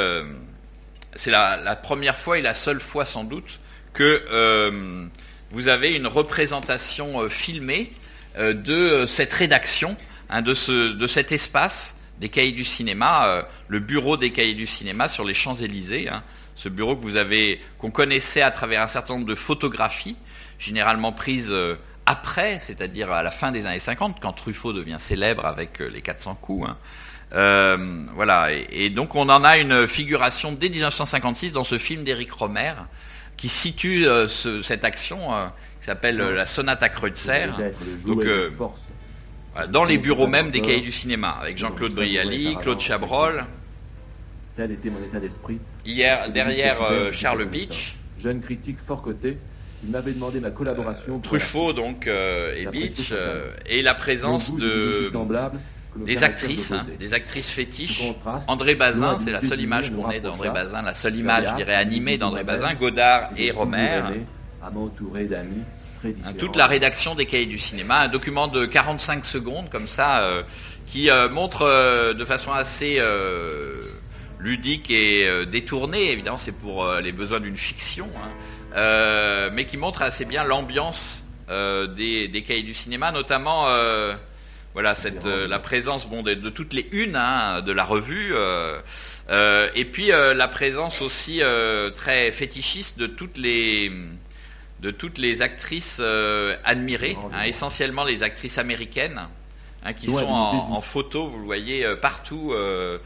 c'est la, la, première fois et la seule fois sans doute que vous avez une représentation filmée de cette rédaction, hein, de, ce, de cet espace des cahiers du cinéma, euh, le bureau des cahiers du cinéma sur les Champs-Élysées, hein. ce bureau que vous avez, qu'on connaissait à travers un certain nombre de photographies, généralement prises euh, après, c'est-à-dire à la fin des années 50, quand Truffaut devient célèbre avec euh, les 400 coups. Hein. voilà, et, donc on en a une figuration dès 1956 dans ce film d'Éric Romer qui situe cette action qui s'appelle la sonate à Kreutzer. Donc, dans les bureaux même des cahiers du cinéma, avec Jean-Claude Brialy, Claude Chabrol. Tel était mon état d'esprit. Hier, derrière euh, Charles Beach. Jeune critique fort coté, il m'avait demandé ma collaboration. Truffaut, donc, euh, et Beach, euh, et la présence de, des actrices, hein, des actrices fétiches. André Bazin, c'est la seule image qu'on ait d'André Bazin, la seule image, je dirais, animée d'André Bazin, Godard et Romer. À m'entourer d'amis Hein, toute la rédaction des cahiers du cinéma, un document de 45 secondes comme ça, euh, qui euh, montre euh, de façon assez ludique et détournée, évidemment c'est pour les besoins d'une fiction, hein, mais qui montre assez bien l'ambiance des, cahiers du cinéma, notamment voilà, cette, la présence bon, de, toutes les unes hein, de la revue. et puis la présence aussi très fétichiste de toutes les, de toutes les actrices euh, admirées, hein, essentiellement les actrices américaines, hein, qui sont en, photo, vous le voyez euh, partout. Euh,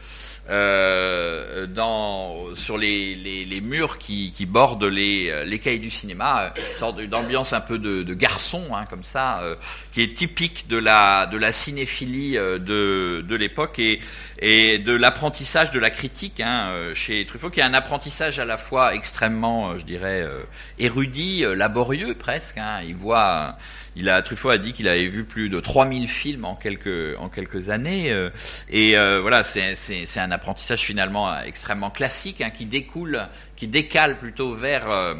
euh, sur les, murs qui, bordent les, les cahiers du cinéma, une sorte d'ambiance un peu de, garçon, hein, comme ça, euh, qui est typique de la, cinéphilie euh, de, l'époque et, et de l'apprentissage de la critique hein, chez Truffaut, qui est un apprentissage à la fois extrêmement, je dirais, érudit, laborieux presque. Hein, il voit il a, Truffaut a dit qu'il avait vu plus de 3000 films en quelques, en quelques années. Euh, et euh, voilà, c'est un apprentissage finalement extrêmement classique hein, qui découle, qui décale plutôt vers, euh,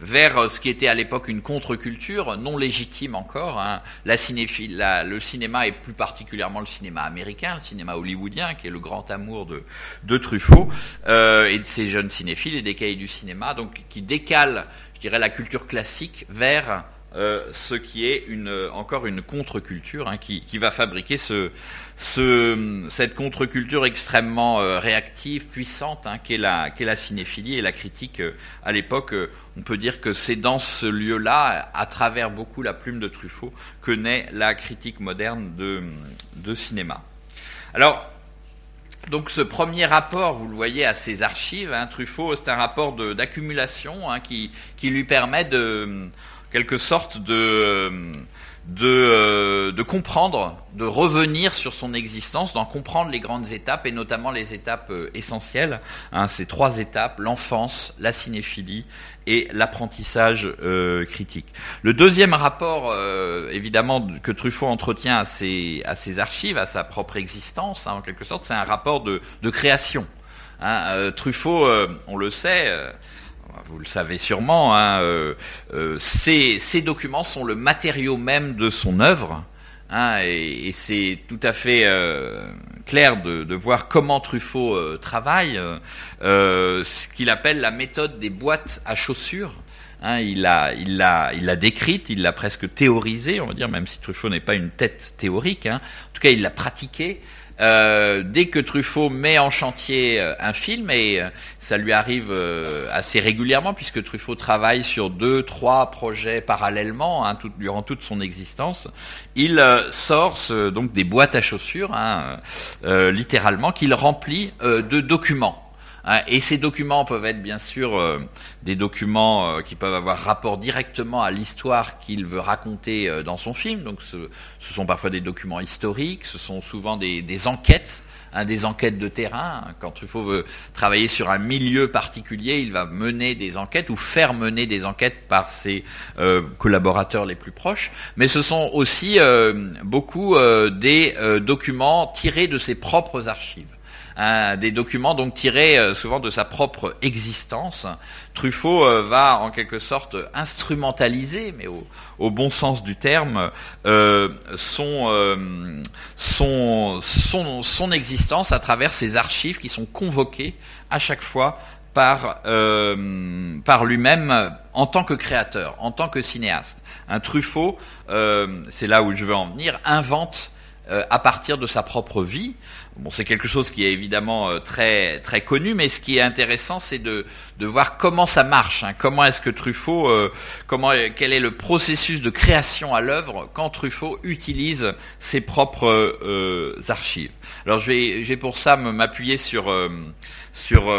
vers ce qui était à l'époque une contre-culture, non légitime encore. Hein. La cinéphile, le cinéma et plus particulièrement le cinéma américain, le cinéma hollywoodien, qui est le grand amour de, de Truffaut, et de ces jeunes cinéphiles et des cahiers du cinéma, donc qui décale, je dirais, la culture classique vers euh, ce qui est encore une contre-culture hein, qui, va fabriquer cette contre-culture extrêmement euh, réactive, puissante, hein, qu'est la, cinéphilie et la critique euh, à l'époque. on peut dire que c'est dans ce lieu-là, à travers beaucoup la plume de Truffaut, que naît la critique moderne de, cinéma. Alors, donc ce premier rapport, vous le voyez à ses archives, hein, Truffaut, c'est un rapport d'accumulation qui, lui permet de quelque sorte de, de, euh, de, comprendre, de revenir sur son existence, d'en comprendre les grandes étapes et notamment les étapes euh, essentielles. Hein, ces trois étapes, l'enfance, la cinéphilie et l'apprentissage euh, critique. Le deuxième rapport, évidemment, que Truffaut entretient à ses, à ses archives, à sa propre existence, hein, en quelque sorte, c'est un rapport de, de création. Hein, Truffaut, on le sait, vous le savez sûrement, hein, euh, euh, ces, documents sont le matériau même de son œuvre. Hein, et, c'est tout à fait, euh, clair de, voir comment Truffaut travaille, ce qu'il appelle la méthode des boîtes à chaussures. Hein, il l'a décrite, il l'a presque théorisée, on va dire, même si Truffaut n'est pas une tête théorique. En tout cas, il l'a pratiqué. Euh, dès que Truffaut met en chantier euh, un film, et euh, ça lui arrive assez régulièrement, puisque Truffaut travaille sur deux, trois projets parallèlement hein, durant toute son existence, il sort donc des boîtes à chaussures, hein, littéralement, qu'il remplit de documents. Hein, et ces documents peuvent être bien sûr euh, des documents euh, qui peuvent avoir rapport directement à l'histoire qu'il veut raconter euh, dans son film. Donc ce, sont parfois des documents historiques, ce sont souvent des, enquêtes. Hein, des enquêtes de terrain. Quand Truffaut veut travailler sur un milieu particulier, il va mener des enquêtes ou faire mener des enquêtes par ses collaborateurs les plus proches. Mais ce sont aussi beaucoup des documents tirés de ses propres archives des documents donc tirés euh, souvent de sa propre existence. Truffaut euh, va en quelque sorte instrumentaliser, mais au, bon sens du terme, euh, son, existence à travers ses archives qui sont convoquées à chaque fois par, par lui-même en tant que créateur, en tant que cinéaste. Un Truffaut, c'est là où je veux en venir, invente à partir de sa propre vie, Bon, c'est quelque chose qui est évidemment euh, très, très connu, mais ce qui est intéressant, c'est de, voir comment ça marche. Hein. Comment est-ce que Truffaut, euh, comment, quel est le processus de création à l'œuvre quand Truffaut utilise ses propres euh, archives. Alors, je vais, je pour ça m'appuyer sur, sur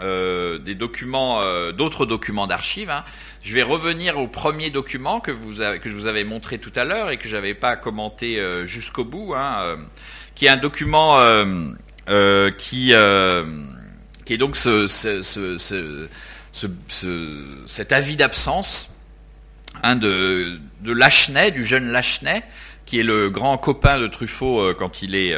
des documents, d'autres documents d'archives. Hein. Je vais revenir au premier document que, vous que je vous avais montré tout à l'heure et que je n'avais pas commenté jusqu'au bout. Hein, qui est un document euh, euh, qui, euh, qui est donc ce, cet avis d'absence hein, de, de Lachenay, du jeune Lachenay, qui est le grand copain de Truffaut quand il est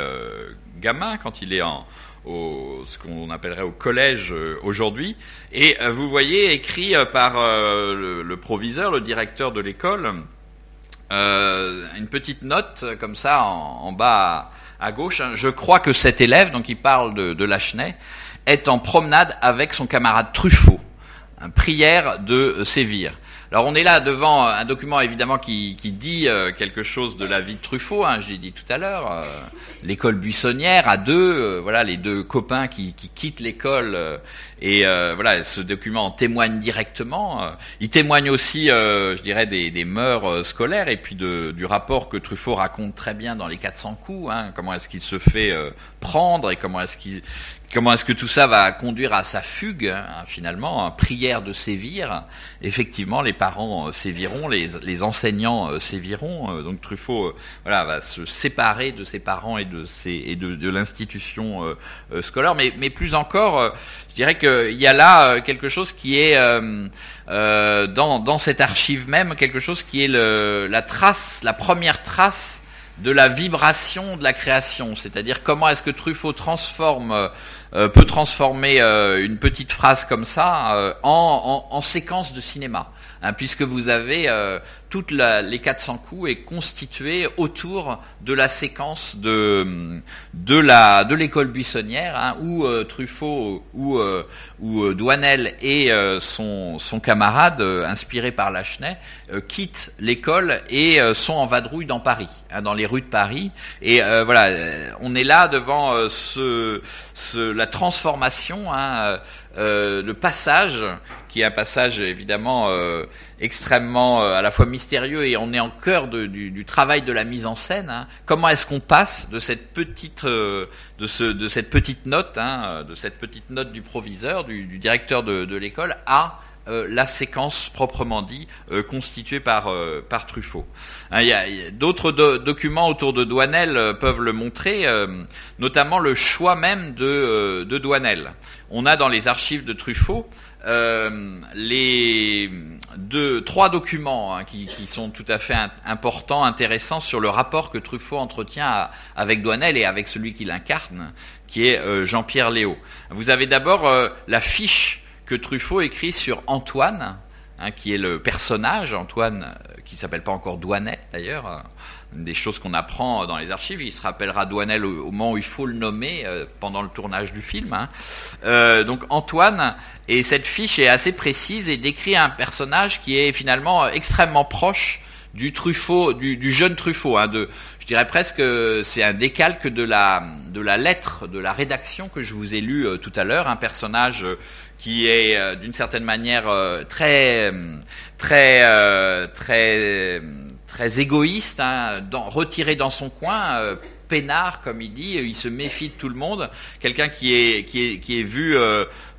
gamin, quand il est en, ce qu'on appellerait au collège aujourd'hui. Et vous voyez écrit par le, proviseur, le directeur de l'école, une petite note comme ça en bas à gauche, hein. je crois que cet élève, donc il parle de, de Lachenay, est en promenade avec son camarade Truffaut. prière de sévir. Alors on est là devant un document évidemment qui, dit euh, quelque chose de la vie de Truffaut, hein, j'ai dit tout à l'heure, euh, l'école buissonnière à deux, euh, voilà les deux copains qui, quittent l'école et voilà ce document en témoigne directement. il témoigne aussi, je dirais, des, mœurs scolaires et puis du rapport que Truffaut raconte très bien dans les 400 coups. Hein, comment est-ce qu'il se fait prendre et comment est-ce qu'il Comment est-ce que tout ça va conduire à sa fugue, hein, finalement, prière de sévir Effectivement, les parents euh, séviront, les, enseignants euh, séviront. Euh, donc Truffaut va se séparer de ses parents et de, et de, l'institution scolaire. Mais, mais, plus encore, je dirais qu'il y a là quelque chose qui est, dans, dans, cette archive même, quelque chose qui est le, la trace, la première trace de la vibration de la création. C'est-à-dire comment est-ce que Truffaut transforme euh, peut transformer euh, une petite phrase comme ça euh, en, séquence de cinéma, hein, puisque vous avez toutes les 400 coups est constitué autour de la séquence de, de, l'école buissonnière, hein, où Truffaut ou, où Douanel et son, camarade, inspiré par Lachenay, quittent l'école et sont en vadrouille dans Paris, hein, dans les rues de Paris. Et voilà, on est là devant la transformation, hein, euh, le passage, qui est un passage évidemment euh, extrêmement euh, à la fois mystérieux et on est en cœur du, travail de la mise en scène. Hein. Comment est-ce qu'on passe de cette petite, petite note, hein, de cette petite note du proviseur, du, directeur de l'école, à euh, la séquence proprement dit euh, constituée par, euh, Truffaut. D'autres documents autour de Douanel peuvent le montrer, notamment le choix même de, de, Douanel. On a dans les archives de Truffaut les trois documents hein, qui, sont tout à fait importants, intéressants sur le rapport que Truffaut entretient avec Douanel et avec celui qui l'incarne, qui est Jean-Pierre Léo. Vous avez d'abord la fiche que Truffaut écrit sur Antoine, hein, qui est le personnage, Antoine, euh, qui s'appelle pas encore Douanet d'ailleurs, des choses qu'on apprend dans les archives. Il se rappellera Douanel au, moment où il faut le nommer pendant le tournage du film. Hein. donc Antoine, et cette fiche est assez précise et décrit un personnage qui est finalement extrêmement proche du Truffaut, du, jeune Truffaut. Hein, je dirais presque, c'est un décalque de la, de la lettre, de la rédaction que je vous ai lu tout à l'heure, un personnage qui est euh, d'une certaine manière euh, très, très, euh, très, très égoïste, hein, retiré dans son coin, peinard comme il dit, il se méfie de tout le monde, quelqu'un qui est, qui est, qui est vu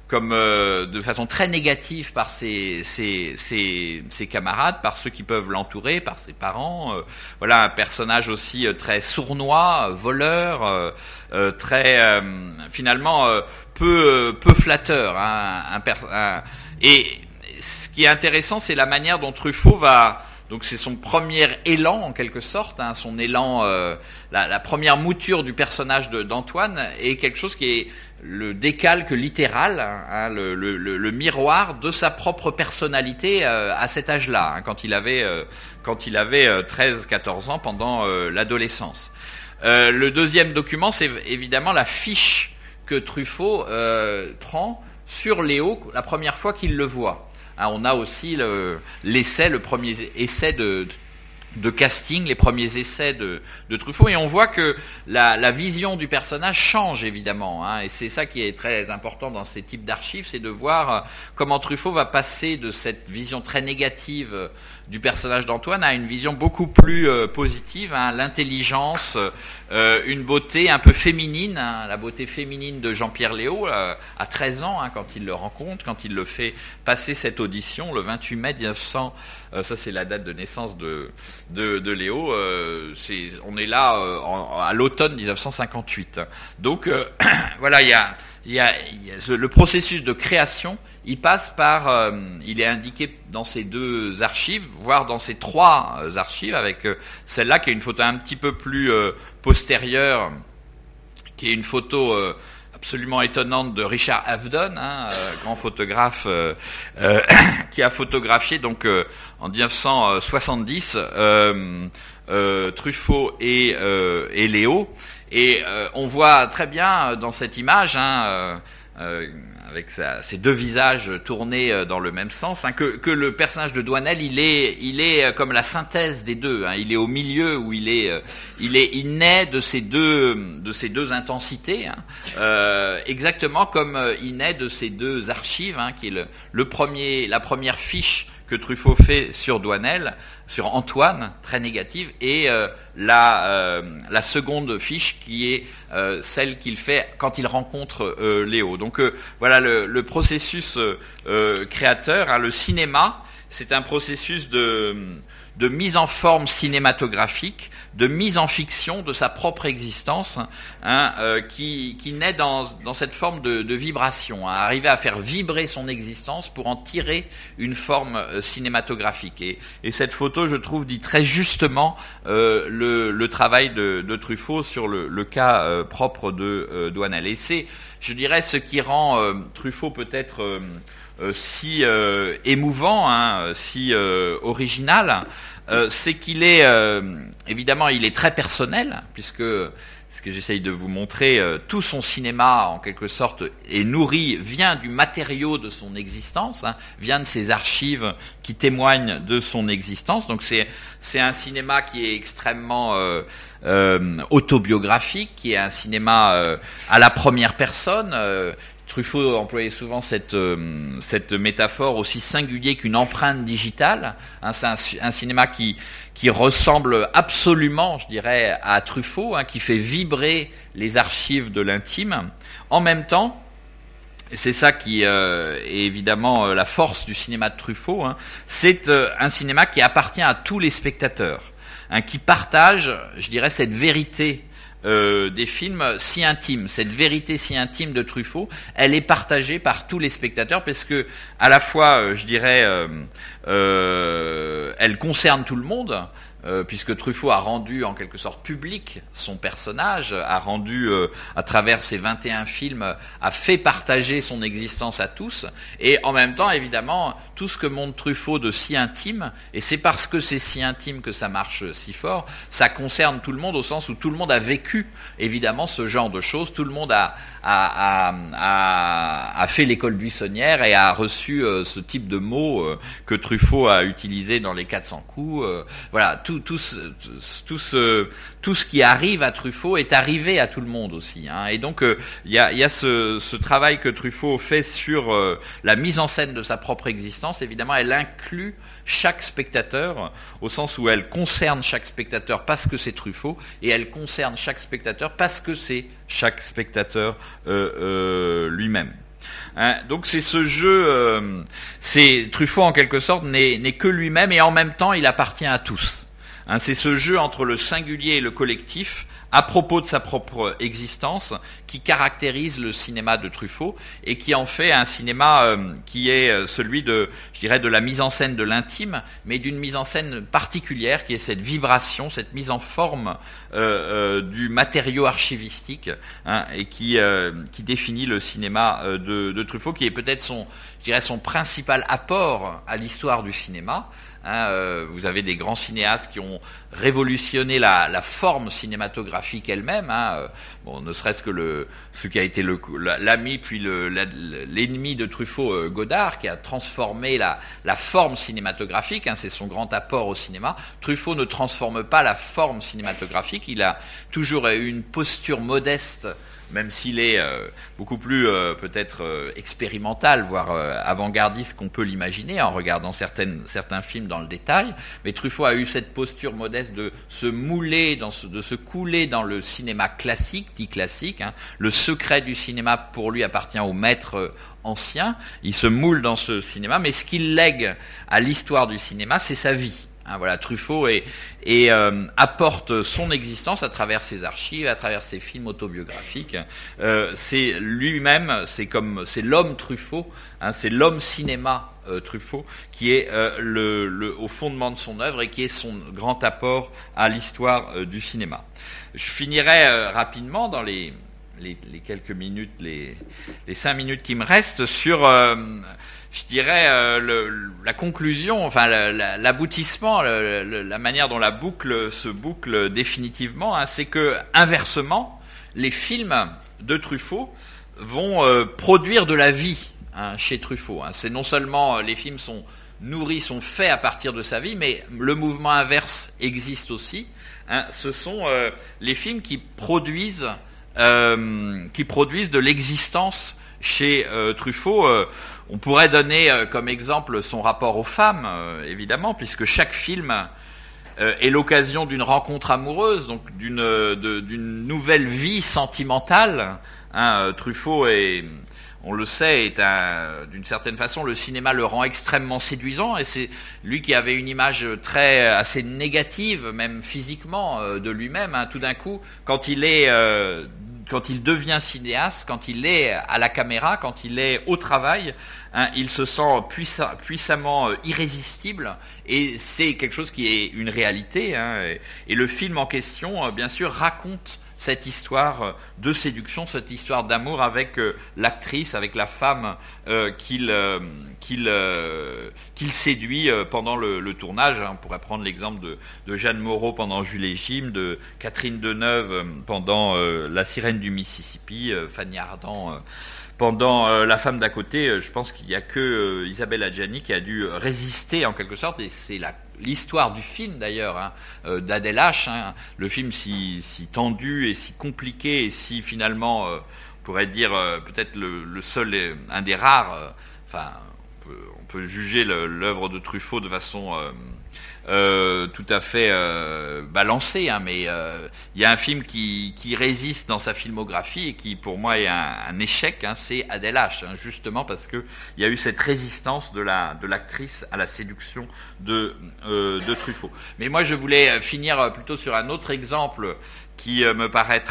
comme de façon très négative par ses, ses, ses, camarades, par ceux qui peuvent l'entourer, par ses parents. voilà un personnage aussi très sournois, voleur, très finalement peu, peu flatteur. Hein, et ce qui est intéressant, c'est la manière dont Truffaut va... Donc c'est son premier élan en quelque sorte, hein, son élan, euh, la, première mouture du personnage d'Antoine est quelque chose qui est le décalque littéral, hein, le, miroir de sa propre personnalité euh, à cet âge-là, quand il avait, euh, quand il avait 13-14 ans pendant l'adolescence. le deuxième document, c'est évidemment la fiche que Truffaut euh, prend sur Léo la première fois qu'il le voit. Hein, on a aussi l'essai, le, premier essai de, de casting, les premiers essais de, Truffaut, et on voit que la, vision du personnage change évidemment, hein, et c'est ça qui est très important dans ces types d'archives, c'est de voir euh, comment Truffaut va passer de cette vision très négative du personnage d'Antoine à une vision beaucoup plus euh, positive, hein, l'intelligence, euh, une beauté un peu féminine, hein, la beauté féminine de Jean-Pierre Léo euh, à 13 ans hein, quand il le rencontre, quand il le fait passer cette audition le 28 mai 1900. ça c'est la date de naissance de, de, Léo. on est là à l'automne 1958. Donc voilà, il y a, le processus de création il passe par, euh, il est indiqué dans ces deux archives, voire dans ces trois euh, archives, avec euh, celle-là qui est une photo un petit peu plus postérieure, qui est une photo absolument étonnante de Richard Avedon, hein, grand photographe, qui a photographié donc en 1970 Truffaut et, et, Léo. Et on voit très bien dans cette image, hein, avec ses deux visages tournés euh, dans le même sens, hein, que, le personnage de Douanel, il est, euh, comme la synthèse des deux. Hein. il est au milieu où il est, euh, il est, il naît de ces deux, de ces deux intensités, hein. exactement comme il naît de ces deux archives, qui le, premier, la première fiche que Truffaut fait sur Douanel, sur Antoine, très négative, et euh, la, euh, la, seconde fiche qui est euh, celle qu'il fait quand il rencontre Léo. Donc voilà le, processus créateur, hein, le cinéma, c'est un processus de, de mise en forme cinématographique, de mise en fiction de sa propre existence, hein, euh, qui, naît dans, cette forme de, vibration, hein, arriver à faire vibrer son existence pour en tirer une forme euh, cinématographique. Et, cette photo, je trouve, dit très justement euh, le, travail de, Truffaut sur le, cas propre de Douanel. Et c'est, je dirais, ce qui rend Truffaut peut-être... si émouvant, hein, si original, euh, c'est qu'il est, euh, évidemment, il est très personnel, puisque ce que j'essaye de vous montrer, euh, tout son cinéma, en quelque sorte, est nourri, vient du matériau de son existence, hein, vient de ses archives qui témoignent de son existence. Donc c'est un cinéma qui est extrêmement autobiographique, qui est un cinéma à la première personne. Truffaut employait souvent cette, euh, métaphore aussi singulier qu'une empreinte digitale. Hein, c'est un, cinéma qui, qui ressemble absolument, je dirais, à Truffaut, hein, qui fait vibrer les archives de l'intime. En même temps, c'est ça qui euh, est évidemment euh, la force du cinéma de Truffaut, hein, c'est un cinéma qui appartient à tous les spectateurs, qui partage, je dirais, cette vérité euh, des films si intimes. Cette vérité si intime de Truffaut, elle est partagée par tous les spectateurs parce que, à la fois, euh, je dirais, euh, elle concerne tout le monde, euh, puisque Truffaut a rendu en quelque sorte public son personnage, a rendu euh, à travers ses 21 films, a fait partager son existence à tous, et en même temps, évidemment, tout ce que montre Truffaut de si intime, et c'est parce que c'est si intime que ça marche si fort, ça concerne tout le monde au sens où tout le monde a vécu, évidemment, ce genre de choses, tout le monde a, a, a, fait l'école buissonnière et a reçu euh, ce type de mots que Truffaut a utilisé dans les 400 coups, voilà, tout, ce, qui arrive à Truffaut est arrivé à tout le monde aussi. Hein. Et donc, euh, il y, a, ce, travail que Truffaut fait sur euh, la mise en scène de sa propre existence. Évidemment, elle inclut chaque spectateur, au sens où elle concerne chaque spectateur parce que c'est Truffaut, et elle concerne chaque spectateur parce que c'est chaque spectateur euh, lui-même. Hein. donc c'est ce jeu, c'est Truffaut en quelque sorte n'est que lui-même et en même temps il appartient à tous. Hein, c'est ce jeu entre le singulier et le collectif à propos de sa propre existence qui caractérise le cinéma de Truffaut et qui en fait un cinéma euh, qui est euh, celui de, je dirais, de la mise en scène de l'intime, mais d'une mise en scène particulière qui est cette vibration, cette mise en forme euh, du matériau archivistique hein, et qui, définit le cinéma de, Truffaut, qui est peut-être son principal apport à l'histoire du cinéma. Hein, euh, vous avez des grands cinéastes qui ont révolutionné la, forme cinématographique elle-même. Hein, euh, bon, ne serait-ce que le, ce qui a été l'ami puis l'ennemi de Truffaut, euh, Godard, qui a transformé la, forme cinématographique. Hein, c'est son grand apport au cinéma. Truffaut ne transforme pas la forme cinématographique. Il a toujours eu une posture modeste même s'il est euh, beaucoup plus euh, peut-être euh, expérimental, voire avant-gardiste qu'on peut l'imaginer en regardant certains films dans le détail. Mais Truffaut a eu cette posture modeste de se mouler, de se couler dans le cinéma classique, dit classique. Hein. Le secret du cinéma pour lui appartient au maître ancien. Il se moule dans ce cinéma, mais ce qu'il lègue à l'histoire du cinéma, c'est sa vie. Hein, voilà, Truffaut euh, apporte son existence à travers ses archives, à travers ses films autobiographiques. Euh, c'est lui-même, c'est comme c'est l'homme Truffaut, hein, c'est l'homme cinéma euh, Truffaut qui est au fondement de son œuvre et qui est son grand apport à l'histoire du cinéma. Je finirai rapidement dans les, quelques minutes, les, cinq minutes qui me restent sur je dirais, euh, la conclusion, enfin l'aboutissement, la manière dont la boucle se boucle définitivement, hein, c'est que inversement, les films de Truffaut vont euh, produire de la vie hein, chez Truffaut. Hein. C'est non seulement euh, les films sont nourris, sont faits à partir de sa vie, mais le mouvement inverse existe aussi. Ce sont les films qui produisent, qui produisent de l'existence chez Truffaut. On pourrait donner euh, comme exemple son rapport aux femmes, euh, évidemment, puisque chaque film euh, est l'occasion d'une rencontre amoureuse, donc d'une nouvelle vie sentimentale. Hein, Truffaut est, on le sait, d'une certaine façon, le cinéma le rend extrêmement séduisant, et c'est lui qui avait une image très assez négative, même physiquement, de lui-même. Hein. tout d'un coup, quand il est quand il devient cinéaste, quand il est à la caméra, quand il est au travail, Hein, il se sent puissamment euh, irrésistible et c'est quelque chose qui est une réalité. Hein, et, le film en question, euh, bien sûr, raconte cette histoire euh, de séduction, cette histoire d'amour avec l'actrice, avec la femme qu'il séduit pendant le, tournage. On pourrait prendre l'exemple de, Jeanne Moreau pendant Jules et Jim, de Catherine Deneuve pendant La sirène du Mississippi, Fanny Ardant pendant euh, La femme d'à côté, euh, je pense qu'il n'y a que euh, Isabelle Adjani qui a dû résister en quelque sorte, et c'est l'histoire du film d'ailleurs, hein, d'Adèle H, hein. le film si, tendu et si compliqué et si finalement, on pourrait dire peut-être le, seul, un des rares, peut, juger l'œuvre de Truffaut de façon euh, tout à fait euh, balancé, hein, mais euh, il y a un film qui, résiste dans sa filmographie et qui pour moi est un, échec, hein, c'est Adèle H, hein, justement parce qu'il y a eu cette résistance de l'actrice à la séduction de, de Truffaut. Mais moi je voulais finir plutôt sur un autre exemple qui me paraît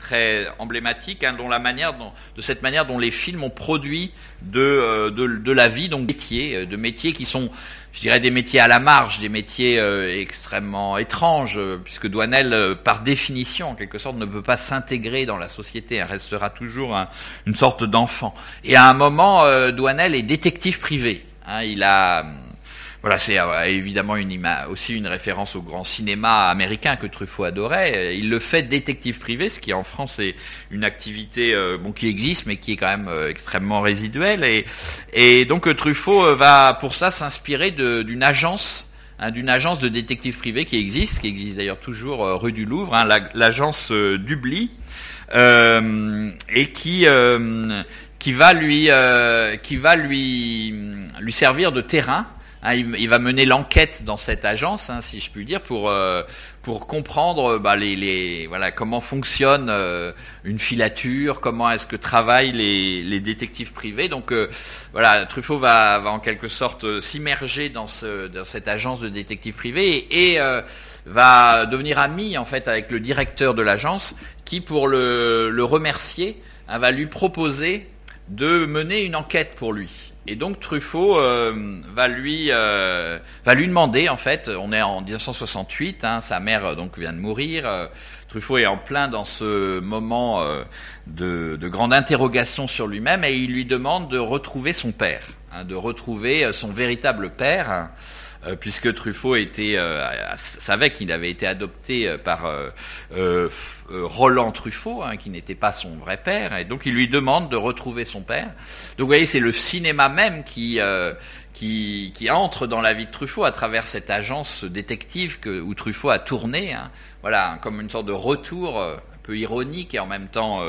très emblématique, hein, dont la manière, de cette manière dont les films ont produit de, de, la vie, donc métiers, de métiers qui sont, je dirais, des métiers à la marge, des métiers extrêmement étranges, puisque Douanel, par définition, en quelque sorte, ne peut pas s'intégrer dans la société, elle restera toujours une sorte d'enfant. Et à un moment, Douanel est détective privé. Hein, il a voilà, c'est euh, évidemment aussi une référence au grand cinéma américain que Truffaut adorait. Il le fait détective privé, ce qui en France est une activité euh, bon, qui existe, mais qui est quand même euh, extrêmement résiduelle. Et, donc Truffaut va pour ça s'inspirer d'une agence hein, d'une agence de détective privé qui existe, qui existe d'ailleurs toujours rue du Louvre, hein, l'agence Dubli, et qui va lui qui va lui servir de terrain Hein, il, va mener l'enquête dans cette agence, hein, si je puis dire, pour euh, comprendre bah, les, voilà comment fonctionne euh, une filature, comment est-ce que travaillent les, détectives privés. Donc euh, voilà, Truffaut va, en quelque sorte s'immerger dans, ce, dans cette agence de détectives privés et, va devenir ami en fait avec le directeur de l'agence, qui pour le, le remercier hein, va lui proposer de mener une enquête pour lui. Et donc Truffaut euh, va lui euh, va lui demander en fait, on est en 1968, hein, sa mère euh, donc vient de mourir. Truffaut est en plein dans ce moment de, grande interrogation sur lui-même et il lui demande de retrouver son père, hein, de retrouver son véritable père. Euh, puisque Truffaut était, euh, savait qu'il avait été adopté euh, par Roland Truffaut, hein, qui n'était pas son vrai père, et donc il lui demande de retrouver son père. Donc vous voyez, c'est le cinéma même qui, entre dans la vie de Truffaut à travers cette agence détective que, où Truffaut a tourné, hein. voilà, comme une sorte de retour un peu ironique et en même temps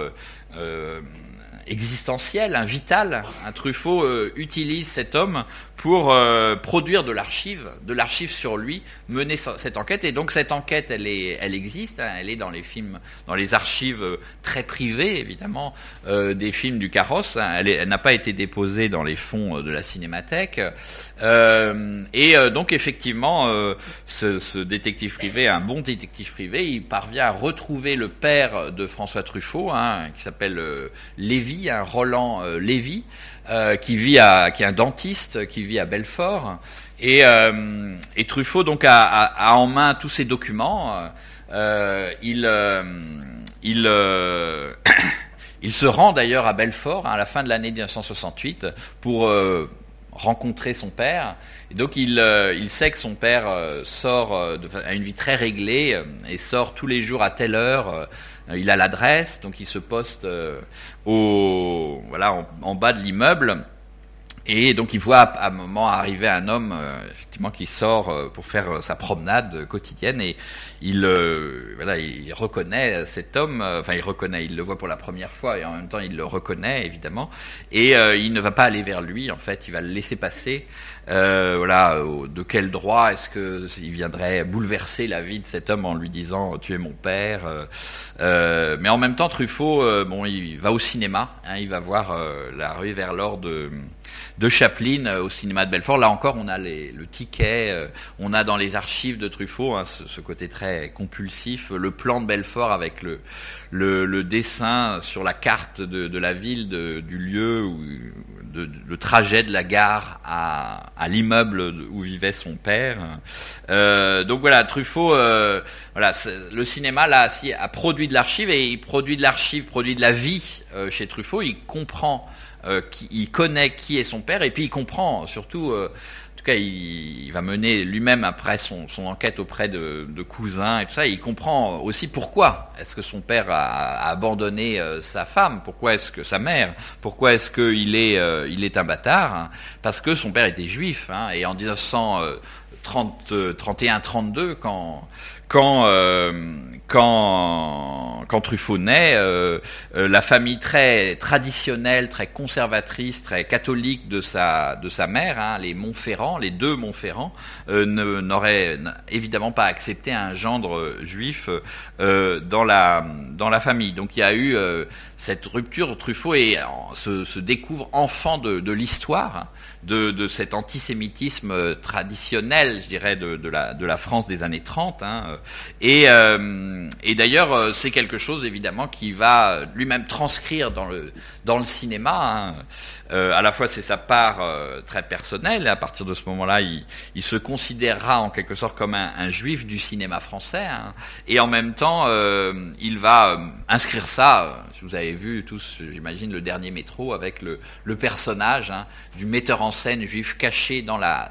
existentiel, un vital. Truffaut utilise cet homme pour euh, produire de l'archive, de l'archive sur lui, mener cette enquête. Et donc cette enquête, elle, est, elle existe, hein, elle est dans les films, dans les archives euh, très privées, évidemment, euh, des films du Carrosse. Hein. Elle, n'a pas été déposée dans les fonds de la Cinémathèque. et donc effectivement, ce, détective privé, un bon détective privé, il parvient à retrouver le père de François Truffaut, hein, qui s'appelle Lévy, un Roland Lévy. Euh, qui vit à, qui est un dentiste, qui vit à Belfort. Et, euh, Truffaut donc a, en main tous ces documents. Euh, il, il, il se rend d'ailleurs à Belfort à la fin de l'année 1968 pour rencontrer son père. Et donc il, il, sait que son père sort à une vie très réglée et sort tous les jours à telle heure il a l'adresse, donc il se poste euh, au, voilà, en, bas de l'immeuble. Et donc il voit à, un moment arriver un homme euh, effectivement qui sort pour faire sa promenade quotidienne. Et il il reconnaît cet homme enfin il reconnaît il le voit pour la première fois et en même temps il le reconnaît évidemment. Et il ne va pas aller vers lui en fait. Il va le laisser passer euh, de quel droit est-ce qu'il viendrait bouleverser la vie de cet homme en lui disant tu es mon père euh, euh, Mais en même temps, Truffaut, bon, il va au cinéma, hein, il va voir la rue vers l'or de Chaplin au cinéma de Belfort. Là encore, on a le ticket, on a dans les archives de Truffaut hein, ce, côté très compulsif, le plan de Belfort avec le, le, dessin sur la carte de, la ville, du lieu où, le trajet de la gare à, l'immeuble où vivait son père. Euh, donc voilà, Truffaut, euh, voilà, le cinéma là a produit de l'archive et il produit de l'archive, produit de la vie euh, chez Truffaut. Il comprend, il connaît qui est son père et puis il comprend surtout tout cas, il, va mener lui-même après son, enquête auprès de, cousins et tout ça. il comprend aussi pourquoi est-ce que son père a, abandonné euh, sa femme, pourquoi est-ce que sa mère, pourquoi est-ce qu'il est, euh, il est un bâtard, hein. parce que son père était juif. Hein. et en 1931-32, quand, quand quand, quand Truffaut naît, euh, euh, la famille très traditionnelle, très conservatrice, très catholique de sa, de sa mère, hein, les Montferrand, les deux Montferrand, euh, n'auraient évidemment pas accepté un gendre juif dans, la, dans la famille. Donc il y a eu cette rupture. Truffaut et, se, se, découvre enfant de, de l'histoire. Hein, de, de, cet antisémitisme traditionnel, je dirais, de, de, la, la France des années 30. Hein. Et, et d'ailleurs, euh, c'est quelque chose évidemment qui va lui-même transcrire dans le, dans le cinéma. Hein. Euh, à la fois c'est sa part euh, très personnelle, et à partir de ce moment-là, il, se considérera en quelque sorte comme un, juif du cinéma français, hein. et en même temps, euh, il va inscrire ça, vous avez vu tous, j'imagine, le dernier métro, avec le, personnage hein, du metteur en scène juif caché dans la,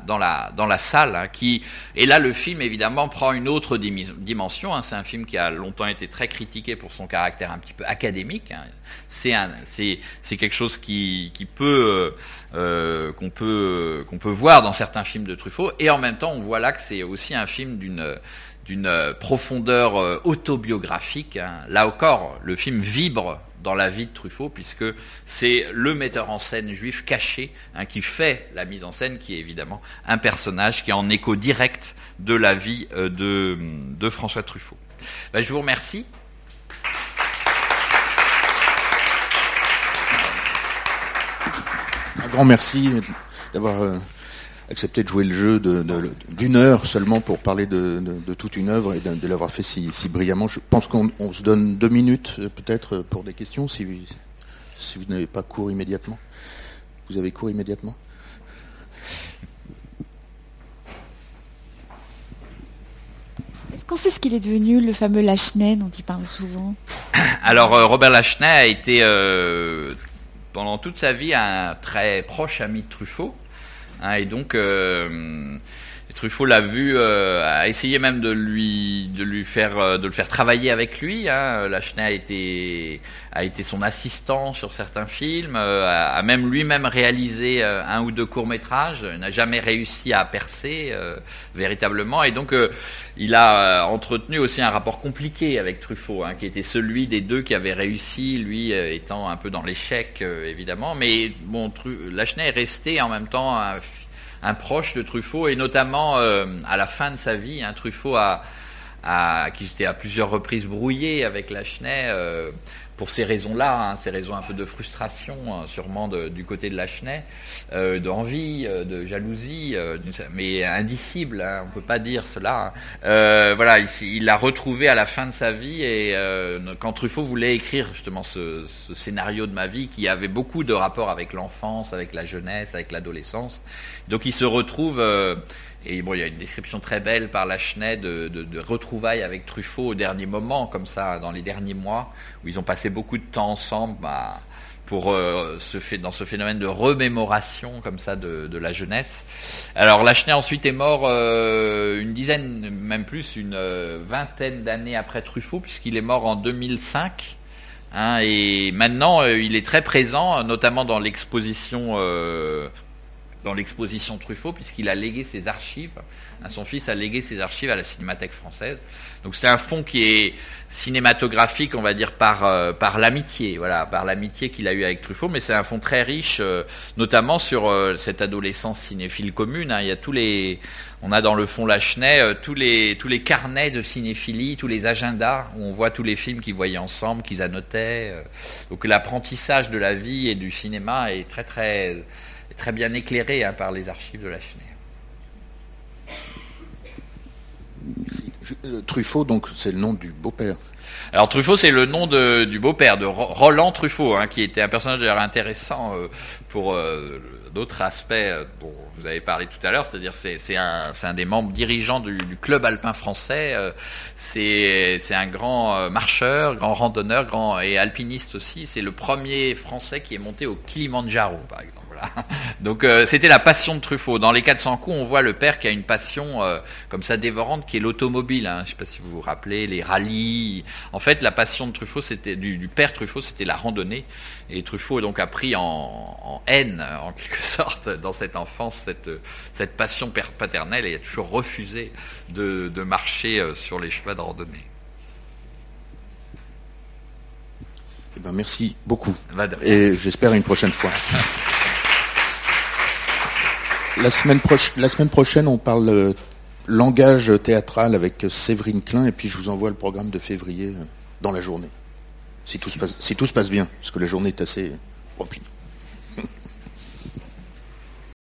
salle, qui, et là le film évidemment prend une autre dimension, c'est un film qui a longtemps été très critiqué pour son caractère un petit peu académique, c'est quelque chose euh, euh, qu'on peut voir dans certains films de Truffaut et en même temps on voit là que c'est aussi un film d'une profondeur euh, autobiographique. Hein. Là encore, le film vibre dans la vie de Truffaut, puisque c'est le metteur en scène juif caché hein, qui fait la mise en scène, qui est évidemment un personnage qui est en écho direct de la vie de, de François Truffaut. Ben, je vous remercie. Grand merci d'avoir euh, accepté de jouer le jeu d'une heure seulement pour parler de, toute une œuvre et de, l'avoir fait si, brillamment. Je pense qu'on se donne deux minutes euh, peut-être pour des questions si, si vous n'avez pas cours immédiatement. Vous avez cours immédiatement? Est-ce qu'on sait ce qu'il est devenu, le fameux Lachenay dont il parle souvent? Alors, euh, Robert Lachenay a été pendant toute sa vie un très proche ami de Truffaut. Hein, et donc, euh, Truffaut l'a vu, euh, a essayé même de lui, faire, euh, le faire travailler avec lui. Hein. A été, son assistant sur certains films, a, même lui-même réalisé un ou deux courts métrages. N'a jamais réussi à percer véritablement, et donc il a entretenu aussi un rapport compliqué avec Truffaut, hein, qui était celui des deux qui avait réussi, lui étant un peu dans l'échec évidemment. Mais bon, Lachenay est resté en même temps un un proche de Truffaut, et notamment euh, à la fin de sa vie, hein, Truffaut qui s'était à plusieurs reprises brouillé avec Lachenay euh, pour ces raisons-là, hein, ces raisons un peu de frustration, hein, sûrement du côté de Lachenay, euh, d'envie, de jalousie, mais indicible, on ne peut pas dire cela. voilà, il l'a retrouvé à la fin de sa vie et quand Truffaut voulait écrire justement ce, ce, scénario de ma vie qui avait beaucoup de rapport avec l'enfance, avec la jeunesse, avec l'adolescence, donc il se retrouve, euh, et bon, il y a une description très belle par Lachenay de, retrouvailles avec Truffaut au dernier moment, comme ça, dans les derniers mois, où ils ont passé beaucoup de temps ensemble bah, pour euh, dans ce phénomène de remémoration comme ça de, la jeunesse. Alors Lachenay ensuite est mort euh, une dizaine, même plus, une vingtaine d'années après Truffaut, puisqu'il est mort en 2005. Hein, et maintenant, il est très présent, notamment dans l'exposition dans l'exposition Truffaut, puisqu'il a légué ses archives. Son fils a légué ses archives à la Cinémathèque française. Donc c'est un fonds qui est cinématographique, on va dire, par, euh, par l'amitié, voilà, par l'amitié qu'il a eu avec Truffaut, mais c'est un fonds très riche, euh, notamment sur euh, cette adolescence cinéphile commune. Hein. Il y a tous les, on a dans le fond Lachenay tous les, tous les carnets de cinéphilie, tous les agendas où on voit tous les films qu'ils voyaient ensemble, qu'ils annotaient. donc l'apprentissage de la vie et du cinéma est très très très bien éclairé hein, par les archives de la Merci. Euh, Truffaut, donc, c'est le nom du beau-père. Alors Truffaut, c'est le nom du beau-père de Roland Truffaut, hein, qui était un personnage intéressant euh, pour euh, d'autres aspects dont vous avez parlé tout à l'heure, c'est-à-dire c'est, c'est, un, un, des membres dirigeants du, club alpin français, c'est, c'est un grand marcheur, grand randonneur, grand et alpiniste aussi. C'est le premier français qui est monté au Kilimanjaro, par exemple. Donc euh, c'était la passion de Truffaut. Dans les 400 coups, on voit le père qui a une passion euh, comme ça dévorante, qui est l'automobile. Hein. Je ne sais pas si vous vous rappelez, les rallyes. En fait, la passion de Truffaut, c'était du, père Truffaut, c'était la randonnée. Et Truffaut donc a pris en, haine, en quelque sorte, dans cette enfance, cette, cette passion paternelle, et a toujours refusé de, marcher euh, sur les chemins de randonnée. Eh ben, merci beaucoup. Et j'espère une prochaine fois. La semaine, prochaine, on parle euh, langage théâtral avec Séverine Klein, et puis je vous envoie le programme de février euh, dans la journée. Si tout se passe, bien, parce que la journée est assez remplie.